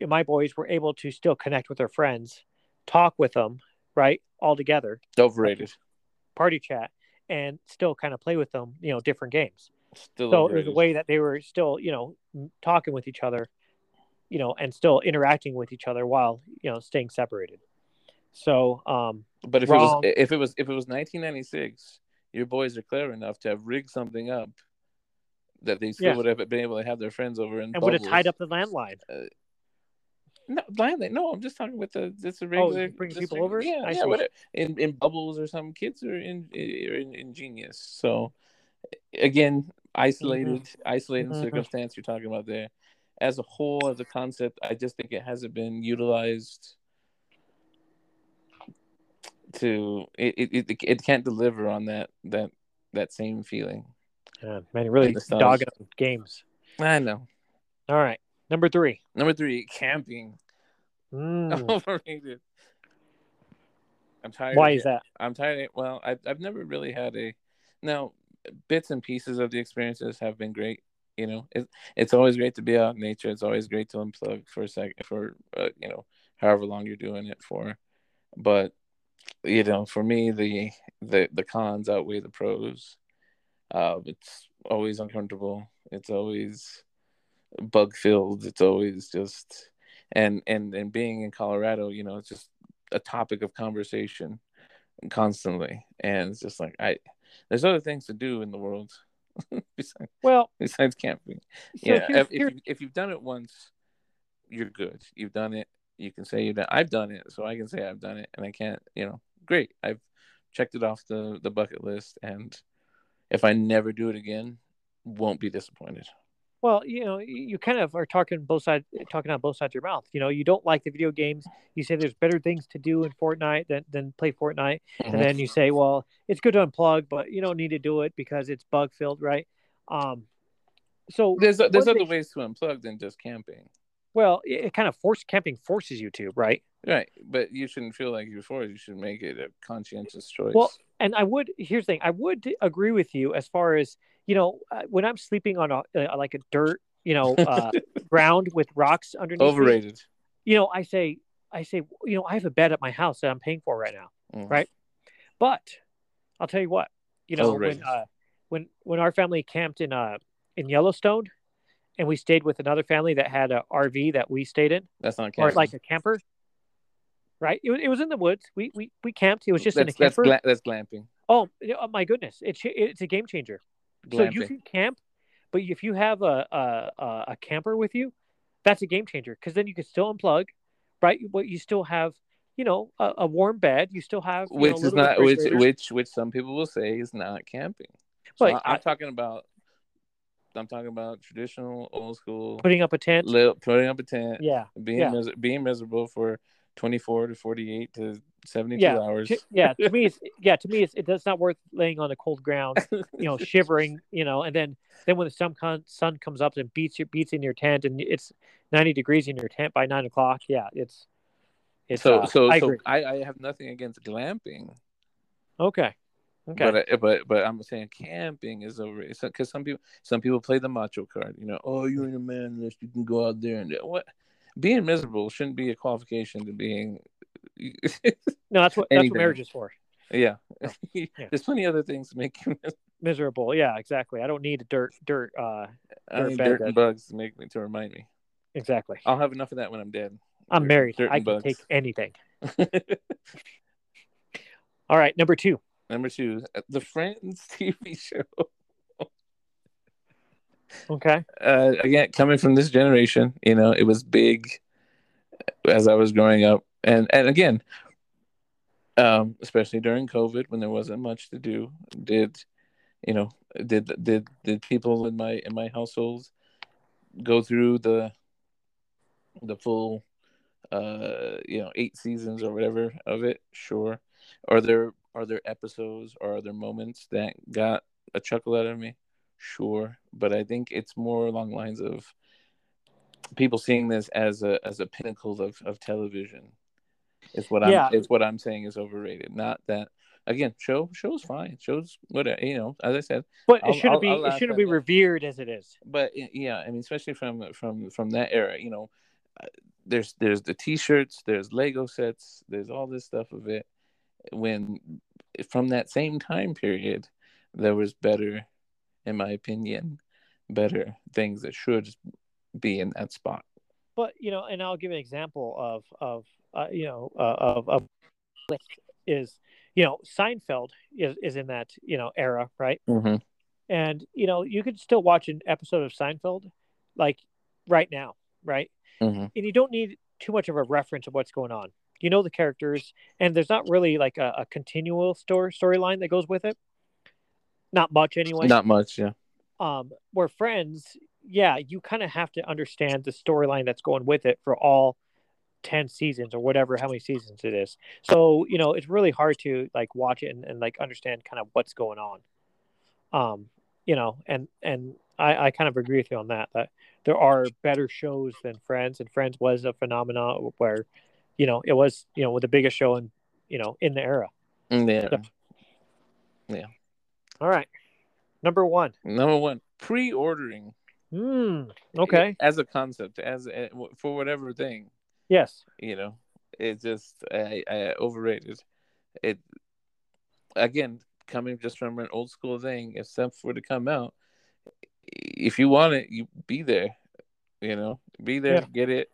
My boys were able to still connect with their friends, talk with them, right? All together, Overrated. party chat, and still kind of play with them, you know, different games. Still so it was a way that they were still, you know, talking with each other, you know, and still interacting with each other while, you know, staying separated. So, um, but if wrong. it was if it was if it was 1996, your boys are clever enough to have rigged something up that they still Yeah. would have been able to have their friends over and and would have tied up the landline. No, blindly. No, I'm just talking with the just a Oh, regular. just bring people over? Yeah, I yeah. Whatever. In in bubbles or some kids are in, in ingenious. So again, isolated isolated Mhm. circumstance you're talking about there. As a whole, as a concept, I just think it hasn't been utilized to it it, it, it can't deliver on that that that same feeling. Yeah, man, really dogging games. I know. All right, number three. Number three, camping. Mm, Overrated. I'm tired. why is that? I'm tired. Of, well, I've I've never really had a. Now, bits and pieces of the experiences have been great. You know, it, it's always great to be out in nature. It's always great to unplug for a second, for uh, you know, however long you're doing it for. But you know, for me, the the the cons outweigh the pros. Uh, it's always uncomfortable. It's always bug filled. It's always just and and and being in Colorado, you know, it's just a topic of conversation constantly and it's just like i there's other things to do in the world besides, Well, besides camping. so yeah, here's, if, if, here's- you, if you've done it once, you're good. You've done it. You can say you've done. I've done it, so I can say I've done it, and I can't. You know, great. I've checked it off the the bucket list, and if I never do it again, won't be disappointed. Well, you know, you kind of are talking both sides, talking out both sides of your mouth. You know, you don't like the video games. You say there's better things to do in Fortnite than, than play Fortnite, Mm-hmm. and then you say, well, it's good to unplug, but you don't need to do it because it's bug filled, right? Um, so There's there's other thing- ways to unplug than just camping. well, it, it kind of force camping forces you to, right? Right, but you shouldn't feel like you're forced. You should make it a conscientious choice. Well, and I would here's the thing, I would agree with you as far as you know uh, when I'm sleeping on a uh, like a dirt, you know, uh, ground with rocks underneath. me, overrated. you know, I say, I say, you know, I have a bed at my house that I'm paying for right now. Mhm. Right. But I'll tell you what, you know, Overrated. when uh, when when our family camped in uh in Yellowstone, and we stayed with another family that had a RV that we stayed in, That's not or like a camper. Right. It, was- it was in the woods. We we we camped. It was just that's, in a camper. That's, gla- that's glamping. oh, oh my goodness! It's it's a game changer. So you can camp, but if you have a a, a, camper with you, that's a game changer because then you can still unplug, right? But you still have, you know, a, a warm bed. You still have, you which a is not which which which some people will say is not camping. So But I, am talking about I'm talking about traditional old school putting up a tent. li- putting up a tent, Yeah, being yeah. mis- being miserable for 24 to 48 to 72 Yeah, hours. Yeah. To me, it's yeah. To me, it's it's not worth laying on the cold ground, you know, shivering, you know, and then then when the sun con- sun comes up and beats your beats in your tent and it's 90 degrees in your tent by nine o'clock. Yeah, it's it's so uh, so I so. I, I have nothing against glamping, okay, okay. but but but I'm saying camping is overrated because some people some people play the macho card. You know, oh, you ain't a man unless you can go out there and what. Being miserable shouldn't be a qualification to being. no, that's what that's what marriage is for. yeah. Yeah. there's plenty of other things to make you. miserable. miserable. Yeah, exactly. I don't need dirt, dirt. Uh, need dirt and bugs to make me to remind me. exactly. I'll have enough of that when I'm dead. I'm Dirt- married. dirt I can bugs. take anything. All right, number two. Number two, the Friends TV show. Okay. uh, again coming from this generation you know it was big as i was growing up. And and again um especially during covid when there wasn't much to do did you know did did did people in my in my household go through the the full uh you know eight seasons or whatever of it? Sure. Are there are there episodes or are there moments that got a chuckle out of me sure but i think it's more along the lines of people seeing this as a as a pinnacle of, of television is what i'm Yeah. is what i'm saying is overrated not that again show show's fine shows what you know as i said But I'll- it shouldn't I'll- be I'll it shouldn't be that. revered as it is. but yeah i mean especially from from from that era you know there's there's the t-shirts there's lego sets there's all this stuff of it when from that same time period there was better in my opinion better things that should be in that spot But you know, and I'll give an example of of uh, you know uh, of of is you know Seinfeld is is in that you know era, right? mm-hmm. And you know you could still watch an episode of Seinfeld like right now, right? Mhm. And you don't need too much of a reference of what's going on. You know the characters, and there's not really like a, a continual story storyline that goes with it. Not much, anyway. not much yeah. Um where friends. Yeah you kind of have to understand the storyline that's going with it for all 10 seasons or whatever how many seasons it is. So you know it's really hard to like watch it and, and like understand kind of what's going on. Um you know and and i i kind of agree with you on that that there are better shows than friends and friends was a phenomenon where you know it was you know the biggest show in you know in the era. Yeah all right. Number one. Number one pre-ordering. Hmm. okay. As a concept as a, for whatever thing. Yes. You know it just I, I overrated. It again coming just from an old school thing if stuff were to come out if you want it you be there you know be there Yeah. get it.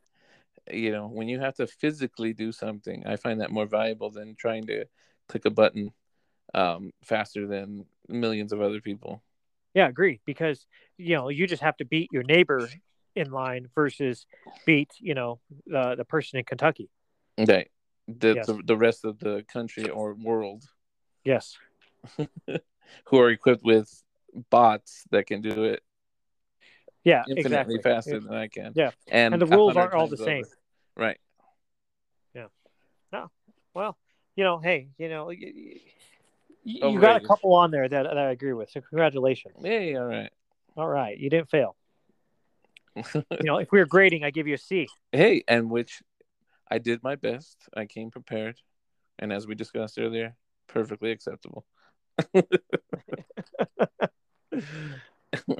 You know when you have to physically do something i find that more valuable than trying to click a button um faster than millions of other people Yeah, agree. Because you know you just have to beat your neighbor in line versus beat you know the the person in Kentucky. Right. The, Yes. the the rest of the country or world Yes. who are equipped with bots that can do it Yeah. infinitely exactly. faster than I can. Yeah. And, And the rules aren't all the times same. Yeah. Right. Well, you know, hey, you know, you, you got a couple on there that, that I agree with. So congratulations. Hey, all right. All right, you didn't fail. You know, if we were grading, I give you a C. hey, and which I did my best. I came prepared, and as we discussed earlier, perfectly acceptable.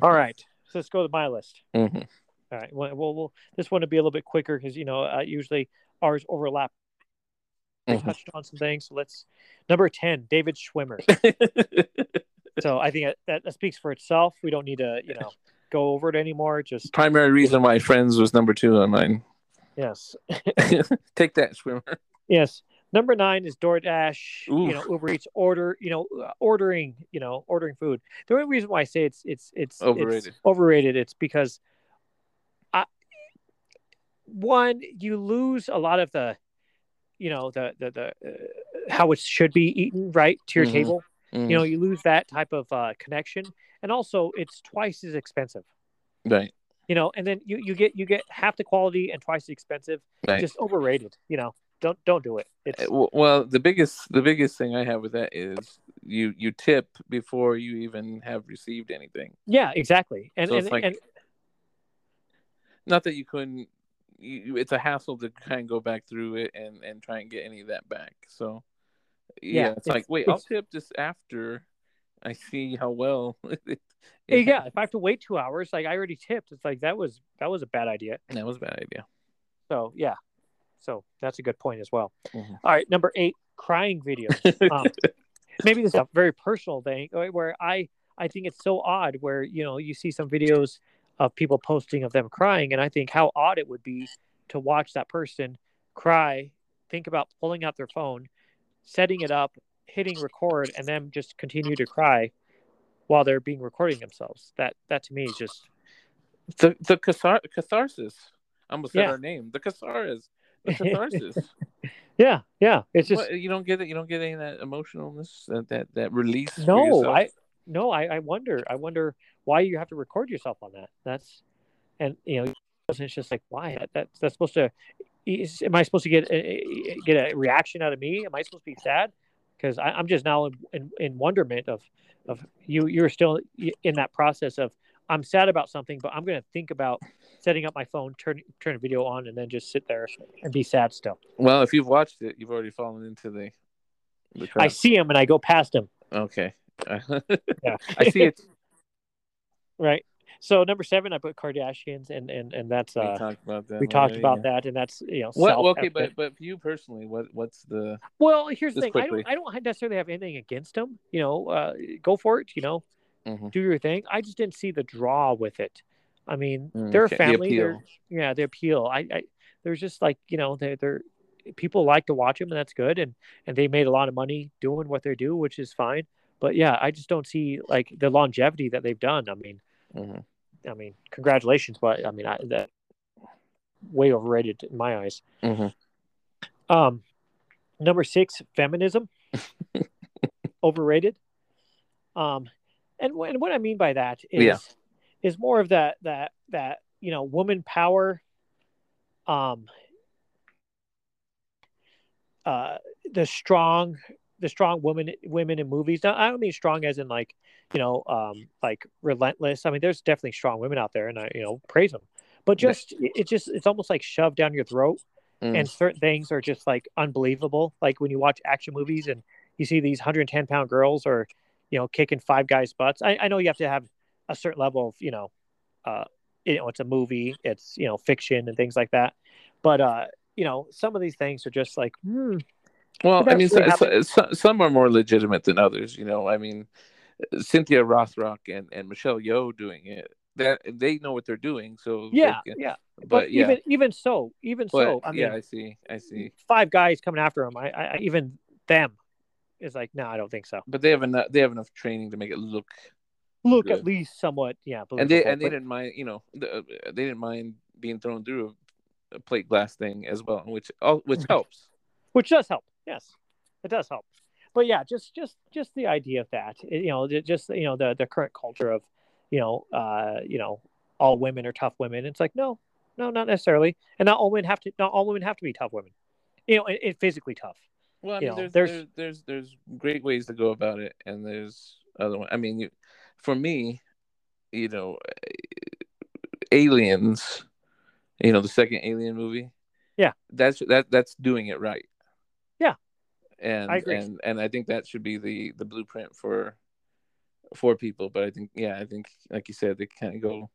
All right, so let's go to my list. Mhm. All right, well, well, well this one will be a little bit quicker because you know uh, usually ours overlap. We Mhm. touched on some things. So let's number ten, David Schwimmer. so I think that, that speaks for itself. We don't need to you know go over it anymore. Just Primary reason why Friends was number two on mine. yes, Take that, Schwimmer. yes. Number nine is DoorDash. Oof. You know, Uber Eats order. You know, uh, ordering. You know, ordering food. The only reason why I say it's it's it's it's Overrated. overrated. It's because, I, one, you lose a lot of the, you know, the the the uh, how it should be eaten right to your Mhm. table. Mhm. You know, you lose that type of uh, connection, and also it's twice as expensive. right, You know, and then you you get you get half the quality and twice as expensive. right. Just overrated. You know, don't don't do it. It's Uh, Well, the biggest the biggest thing I have with that is you you tip before you even have received anything. yeah, exactly. And So and, it's like- and Not that you couldn't. You, it's a hassle to kind of go back through it and and try and get any of that back. So yeah, Yeah, it's, it's- like wait, I'll tip this after I see how well. it- yeah, if I have to wait two hours, like I already tipped, it's like that was that was a bad idea. that was a bad idea. So yeah, so that's a good point as well. Mhm. All right, number eight, crying videos. Um, maybe this is a very personal thing where I I think it's so odd where you know you see some videos of people posting of them crying, and I think how odd it would be to watch that person cry, think about pulling out their phone, setting it up, hitting record, and then just continue to cry while they're being recording themselves. That that to me is just the the cathar- catharsis. I almost said Yeah. our name. The catharsis. The catharsis. yeah yeah. It's just you don't get it. You don't get any of that emotionalness, that that, that release. no i no I, I wonder i wonder why you have to record yourself on that. That's and you know it's just like why? That, that's that's supposed to is, am i supposed to get a, get a reaction out of me? Am i supposed to be sad? Because i'm just now in, in, in wonderment of of you you're still in that process of i'm sad about something but i'm going to think about setting up my phone turn turn a video on and then just sit there and be sad still. Well, if you've watched it, you've already fallen into the. the i see him and i go past him Okay. Yeah. I see it. right so number seven i put kardashians and and and that's we uh talked about that. we talked about yeah. that and that's you know What? well, Okay, but but for you personally, what what's the? well here's the thing I don't, I don't necessarily have anything against them you know uh go for it you know Mhm. do your thing i just didn't see the draw with it i mean Mm, they're a okay, the family they're yeah the appeal i i there's just like you know they're, they're people like to watch them and that's good and and they made a lot of money doing what they do which is fine but yeah i just don't see like the longevity that they've done i mean Mhm. i mean congratulations but i mean I, that way overrated in my eyes Mhm. um number six feminism overrated um and, and what i mean by that is Yeah. is more of that that that you know woman power um uh the strong the strong women women in movies. Now i don't mean strong as in like you know um like relentless. I mean there's definitely strong women out there and i you know praise them but just it just it's almost like shoved down your throat Mm. and certain things are just like unbelievable. Like when you watch action movies and you see these 110 pound girls or you know kicking five guys butts I, I know you have to have a certain level of you know uh you know it's a movie it's you know fiction and things like that. But uh you know some of these things are just like hmm, Well, I mean, so, so, so- some are more legitimate than others. You know, I mean, Cynthia Rothrock and, and Michelle Yeoh doing it. That they know what they're doing. So yeah can- yeah but, but, yeah, even even so even but, so i mean yeah, I see, I see. five guys coming after him I, I even them is like no i don't think so But they have enough. They have enough training to make it look look good. at least somewhat yeah and they and they didn't mind you know the, uh, they didn't mind being thrown through a, a plate glass thing as well which all which helps which does help yes it does help. But yeah just just just the idea of that it- you know just you know the the current culture of you know uh you know all women are tough women. It's like no no not necessarily. And not all women have to not all women have to be tough women. You know it, it physically tough. Well i You know, there's, there's- there's there's there's great ways to go about it and there's other one i mean you, for me you know aliens you know the second alien movie? Yeah. that's that that's doing it right. And I and and i think that should be the the blueprint for for people but i think yeah i think like you said they kind of go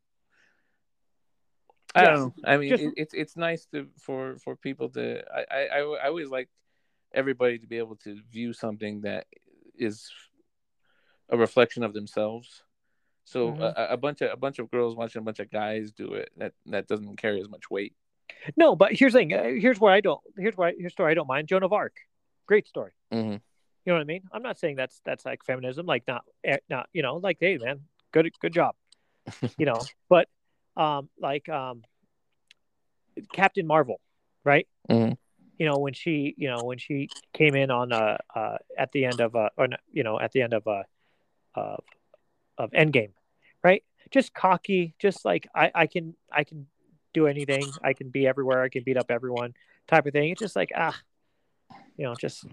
i Yes. don't know i mean Just- it, it's it's nice to for for people to I, I i always like everybody to be able to view something that is a reflection of themselves so Mhm. a, a bunch of a bunch of girls watching a bunch of guys do it that that doesn't carry as much weight no but here's the thing uh, here's where i don't here's why here's story i don't mind joan of arc great story. Mm-hmm. you know what i mean? I'm not saying that's that's like feminism like not eh, not you know like hey man good good job. You know but um like um captain marvel right? Mhm. you know when she you know when she came in on uh uh at the end of uh or you know at the end of uh of of endgame right? Just cocky just like i i can i can do anything. I can be everywhere. I can beat up everyone type of thing. It's just like ah you know just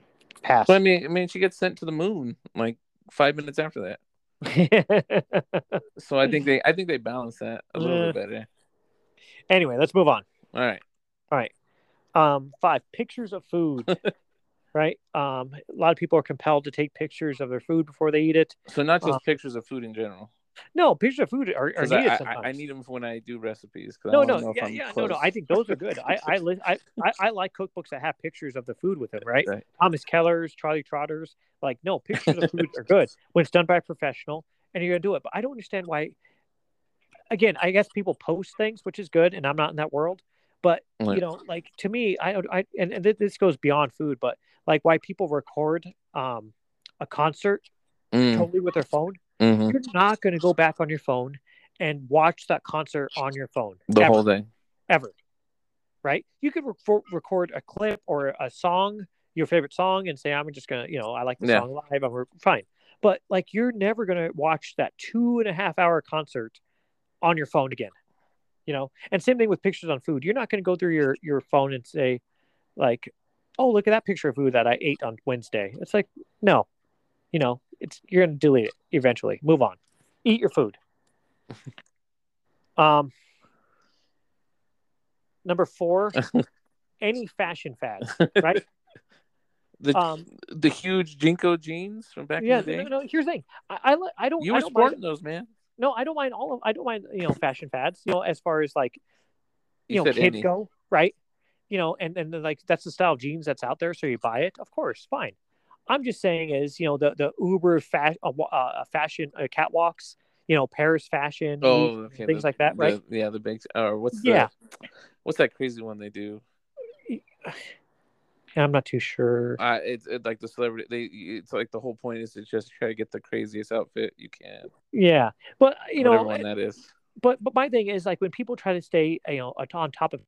pass Well, I mean, I mean, she gets sent to the moon like five minutes after that. So I think they, I think they balance that a little Eh. bit better. anyway let's move on All right. Um, five pictures of food. right. Um, a lot of people are compelled to take pictures of their food before they eat it. So not just Uh, pictures of food in general. No, pictures of food are, are needed I, sometimes. I, I need them when I do recipes. no, no, yeah, yeah, no, no. I think those are good. I, I, li- I, I, I like cookbooks that have pictures of the food with them, right? Right. Thomas Keller's, Charlie Trotters. Like, no, pictures of food are good when it's done by a professional, and you're gonna do it. But I don't understand why. Again, I guess people post things, which is good, and I'm not in that world. But Right. you know, like to me, I, I, and, and this goes beyond food, but like why people record um a concert Mm, totally with their phone. Mhm. You're not going to go back on your phone and watch that concert on your phone The ever, whole thing. ever. Right? You could re- record a clip or a song, your favorite song, and say, "I'm just gonna, you know, I like the Yeah. song live." I'm fine, but like you're never gonna watch that two and a half hour concert on your phone again. You know, and same thing with pictures on food. You're not going to go through your your phone and say, like, "Oh, look at that picture of food that I ate on Wednesday." It's like, no, you know, it's you're going to delete it eventually. Move on. Eat your food. um, number four, any fashion fads, right? The Um, the huge JNCO jeans from back yeah, in the day. no, no. Here's the thing. I, I, I don't. you I were don't mind, sporting those, man. no, I don't mind all of. I don't mind you know fashion fads. You know, as far as like you, You know kids any. go, right? You know, and and then, like that's the style of jeans that's out there, so you buy it. Of course, fine. I'm just saying is you know the the Uber fa- uh, uh, fashion uh, catwalks. You know, Paris fashion. Oh, okay. things the- like that, the- right? Yeah, the big. Or what's the? Yeah. What's that crazy one they do? I'm not too sure. Uh, it's it, like the celebrity. They. It's like the whole point is to just try to get the craziest outfit you can. Yeah, but you whatever know, one that is. but but my thing is like when people try to stay you know on top of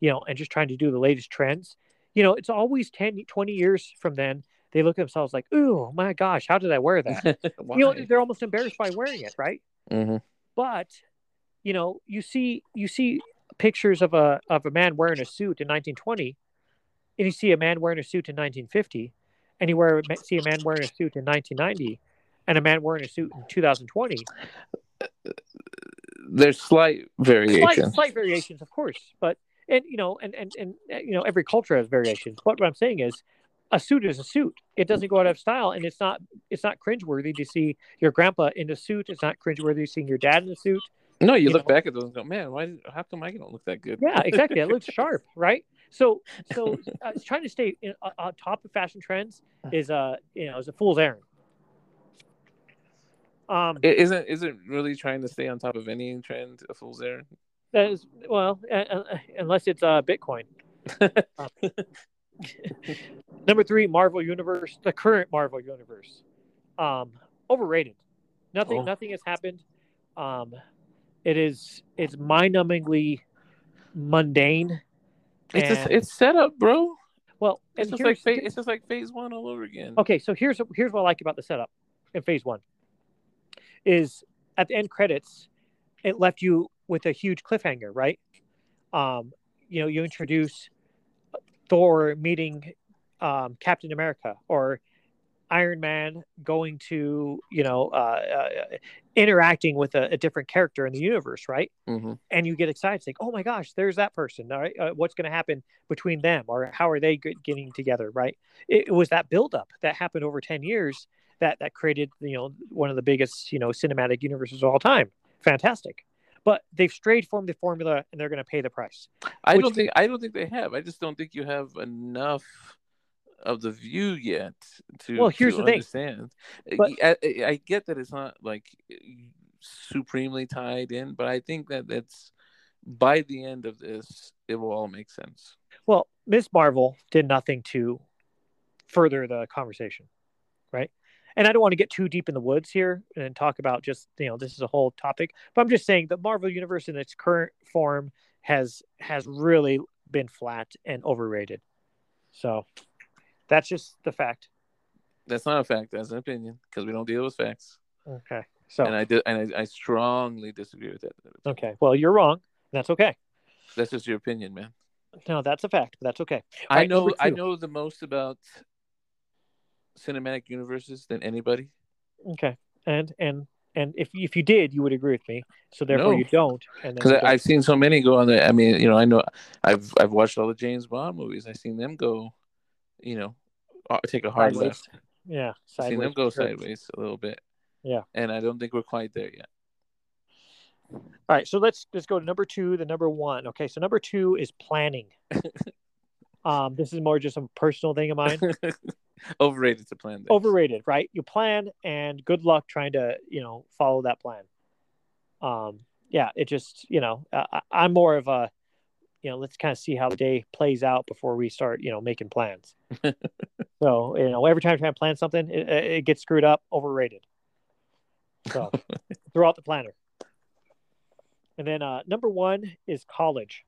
you know and just trying to do the latest trends you know it's always 10 20 years from then they look at themselves like oh my gosh how did i wear that you know they're almost embarrassed by wearing it right Mhm. but you know you see you see pictures of a of a man wearing a suit in 1920 and you see a man wearing a suit in 1950 and you wear see a man wearing a suit in 1990 and a man wearing a suit in 2020 There's slight variations. slight, slight variations, of course, but and you know, and and and uh, you know, every culture has variations. But what I'm saying is, a suit is a suit. It doesn't go out of style, and it's not it's not cringeworthy to see your grandpa in a suit. It's not cringeworthy seeing your dad in a suit. No, you, you look know. back at those and go, man, why? Did, how come I don't look that good? Yeah, exactly. It looks sharp, right? So so uh, trying to stay in, uh, on top of fashion trends is uh you know is a fool's errand. Um, It isn't isn't really trying to stay on top of any trend a fool's errand. That is well, uh, unless it's uh Bitcoin. Um, Number three, Marvel Universe, the current Marvel Universe. Um, overrated. Nothing Oh. nothing has happened. Um, it is it's mind-numbingly mundane. It's just, And- it's set up, bro. Well, It's just like fa- it's just like phase one all over again. Okay, so here's here's what I like about the setup in phase one is at the end credits, it left you with a huge cliffhanger, right? Um, you know, you introduce Thor meeting um, Captain America or Iron Man going to you know uh, uh, interacting with a, a different character in the universe, right? hmm and you get excited, like, oh my gosh, there's that person. All right, uh, what's going to happen between them, or how are they getting together? Right? It, it was that buildup that happened over ten years that that created, you know, one of the biggest, you know, cinematic universes of all time. Fantastic, but they've strayed from the formula, and they're going to pay the price. I don't think I don't think they have. I just don't think you have enough of the view yet to. Well, here's to the thing. But- I, I, I get that it's not like supremely tied in, but I think that that's by the end of this, it will all make sense. Well, Ms. Marvel did nothing to further the conversation, right? And I don't want to get too deep in the woods here and talk about just you know this is a whole topic, but I'm just saying the Marvel universe in its current form has has really been flat and overrated. So that's just the fact. That's not a fact. That's an opinion because we don't deal with facts, Okay. So and I do, and I, I strongly disagree with that. okay. Well, you're wrong. That's okay. That's just your opinion, man. No, that's a fact. But that's okay. All I know I know the most about cinematic universes than anybody. Okay. And and and if if you did, you would agree with me. So therefore, No. you don't. And because. I've seen so many go on there. I mean, you know, I know I've I've watched all the James Bond movies. I've seen them go, you know, uh, take a hard Sideways. left. yeah, I've seen them go sure. sideways a little bit. Yeah. and I don't think we're quite there yet. All right, so let's let's go to number two, the number one. Okay, so number two is planning. um, this is more just a personal thing of mine. Overrated to plan. Things. Overrated, right? You plan, and good luck trying to you know follow that plan. Um, yeah, it just you know I, I'm more of a you know let's kind of see how the day plays out before we start you know making plans. so you know every time I try to plan something, it, it gets screwed up. Overrated. So throw out the planner. And then uh, number one is college.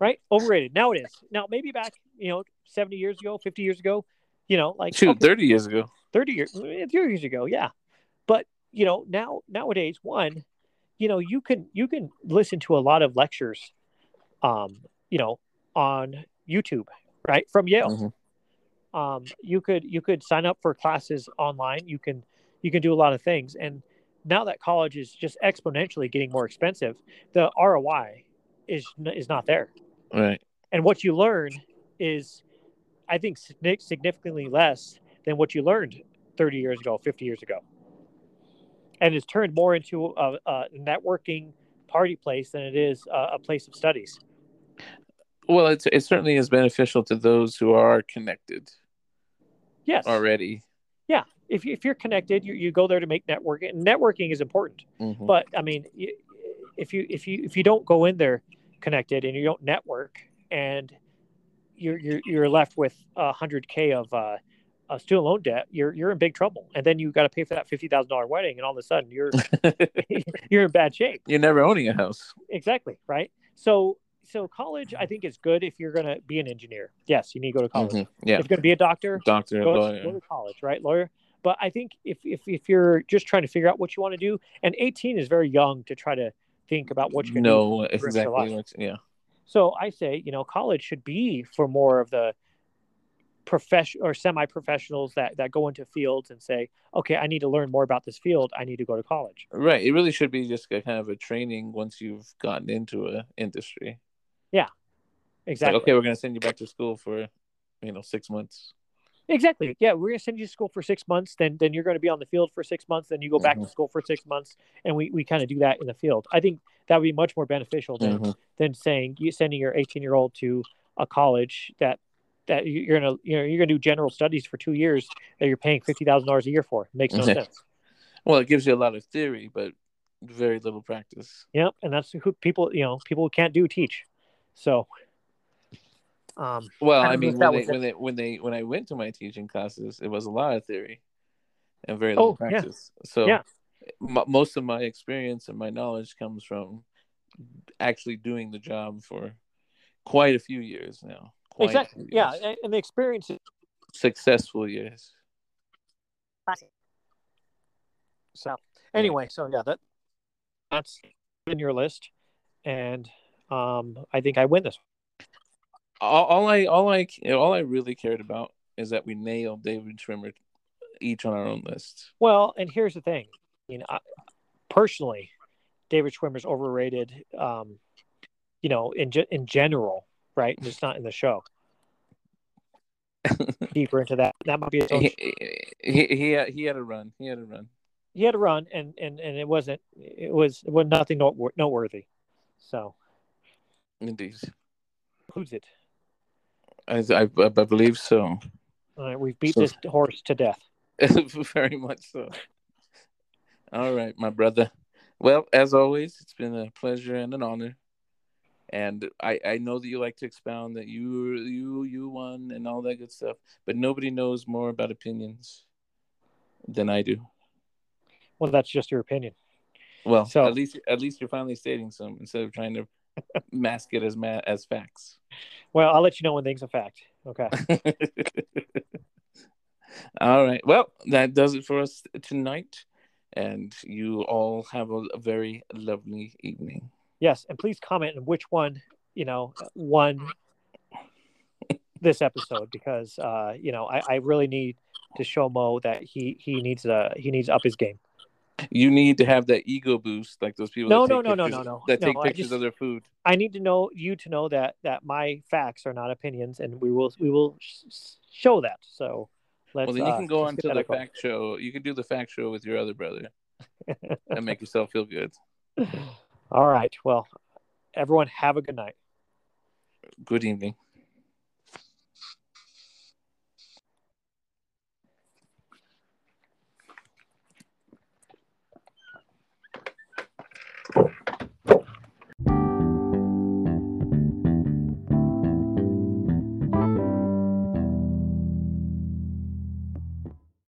Right? Overrated. Now it is. Now maybe back, you know, 70 years ago, 50 years ago, you know, like Shoot, okay, thirty years ago. 30 years, 30 years ago, yeah. But you know, now nowadays, one, you know, you can you can listen to a lot of lectures, um, you know, on YouTube, right, from Yale. Mhm. Um, you could you could sign up for classes online. You can you can do a lot of things, and now that college is just exponentially getting more expensive, the ROI is is not there Right. and what you learn is i think significantly less than what you learned 30 years ago 50 years ago and it's turned more into a, a networking party place than it is a, a place of studies Well, it's it certainly is beneficial to those who are connected yes already. Yeah. If, you, if you're connected you, you go there to make networking and networking is important Mhm. but i mean if you if you if you don't go in there connected and you don't network and you're you're, you're left with a hundred k of uh a student loan debt you're you're in big trouble and then you got to pay for that fifty thousand dollar wedding and all of a sudden you're you're in bad shape You're never owning a house. exactly right so so college i think is good if you're going to be an engineer yes you need to go to college Mhm. Yeah, if you're going to be a doctor doctor, go, lawyer. go to college, right? Lawyer. But I think if, if if you're just trying to figure out what you want to do, and 18 is very young to try to think about what you're going to do. No, your exactly. life. Yeah. So I say, you know, college should be for more of the profession or semi-professionals that that go into fields and say, okay, I need to learn more about this field. I need to go to college. Right. It really should be just a kind of a training once you've gotten into a industry. Like, Exactly. okay, we're gonna send you back to school for, you know, six months. Exactly. Yeah, we're gonna send you to school for six months. Then then you're going to be on the field for six months. Then you go back to Mhm. school for six months, and we we kind of do that in the field. I think that would be much more beneficial than Mhm. than saying you sending your 18 year old to a college that that you- you're gonna you know you're gonna do general studies for two years that you're paying fifty thousand dollars a year for. It makes no sense. Well, it gives you a lot of theory, but very little practice. Yep, and that's who people you know people who can't do teach. So, um, Well, I I, mean, when they, when they when they when I went to my teaching classes, it was a lot of theory, and very little Oh, yeah. practice. So Yeah. m- most of my experience and my knowledge comes from actually doing the job for quite a few years now. Quite exactly. few Yeah, and, the experience. is- successful years. So anyway, so yeah, that that's in your list, and um, I think I win this. All, all I all I all I really cared about is that we nailed David Schwimmer each on our own list. Well, and here's the thing. You know, I, personally, David Schwimmer's overrated. Um, you know, in ge- in general, right? Just not in the show. Deeper into that, that might be his own. he, he he had, he had a run. He had a run. He had a run, and and and it wasn't. It was it was nothing note- noteworthy. So Indeed, who's it? I I, I believe so. All right, we've beat So- this horse to death. Very much so. All right, my brother. Well, as always, it's been a pleasure and an honor. And I, I know that you like to expound that you you you won and all that good stuff, but nobody knows more about opinions than I do. Well, that's just your opinion. Well, So- at least at least you're finally stating some instead of trying to mask it as ma- as facts. Well, I'll let you know when things are fact. Okay. all right. Well, that does it for us tonight. And you all have a, a very lovely evening. Yes, and please comment on which one you know won this episode because uh, you know I, I really need to show Mo that he he needs to he needs to up his game. You need to have that ego boost, like those people. No, that no, take no, no, pictures- no, no. That No, take pictures just- of their food. I need to know you to know that that my facts are not opinions, and we will we will sh- show that. So let's. Well, then you uh, can go on to the fact show. You can do the fact show with your other brother and make yourself feel good. All right. Well, everyone, have a good night. Good evening.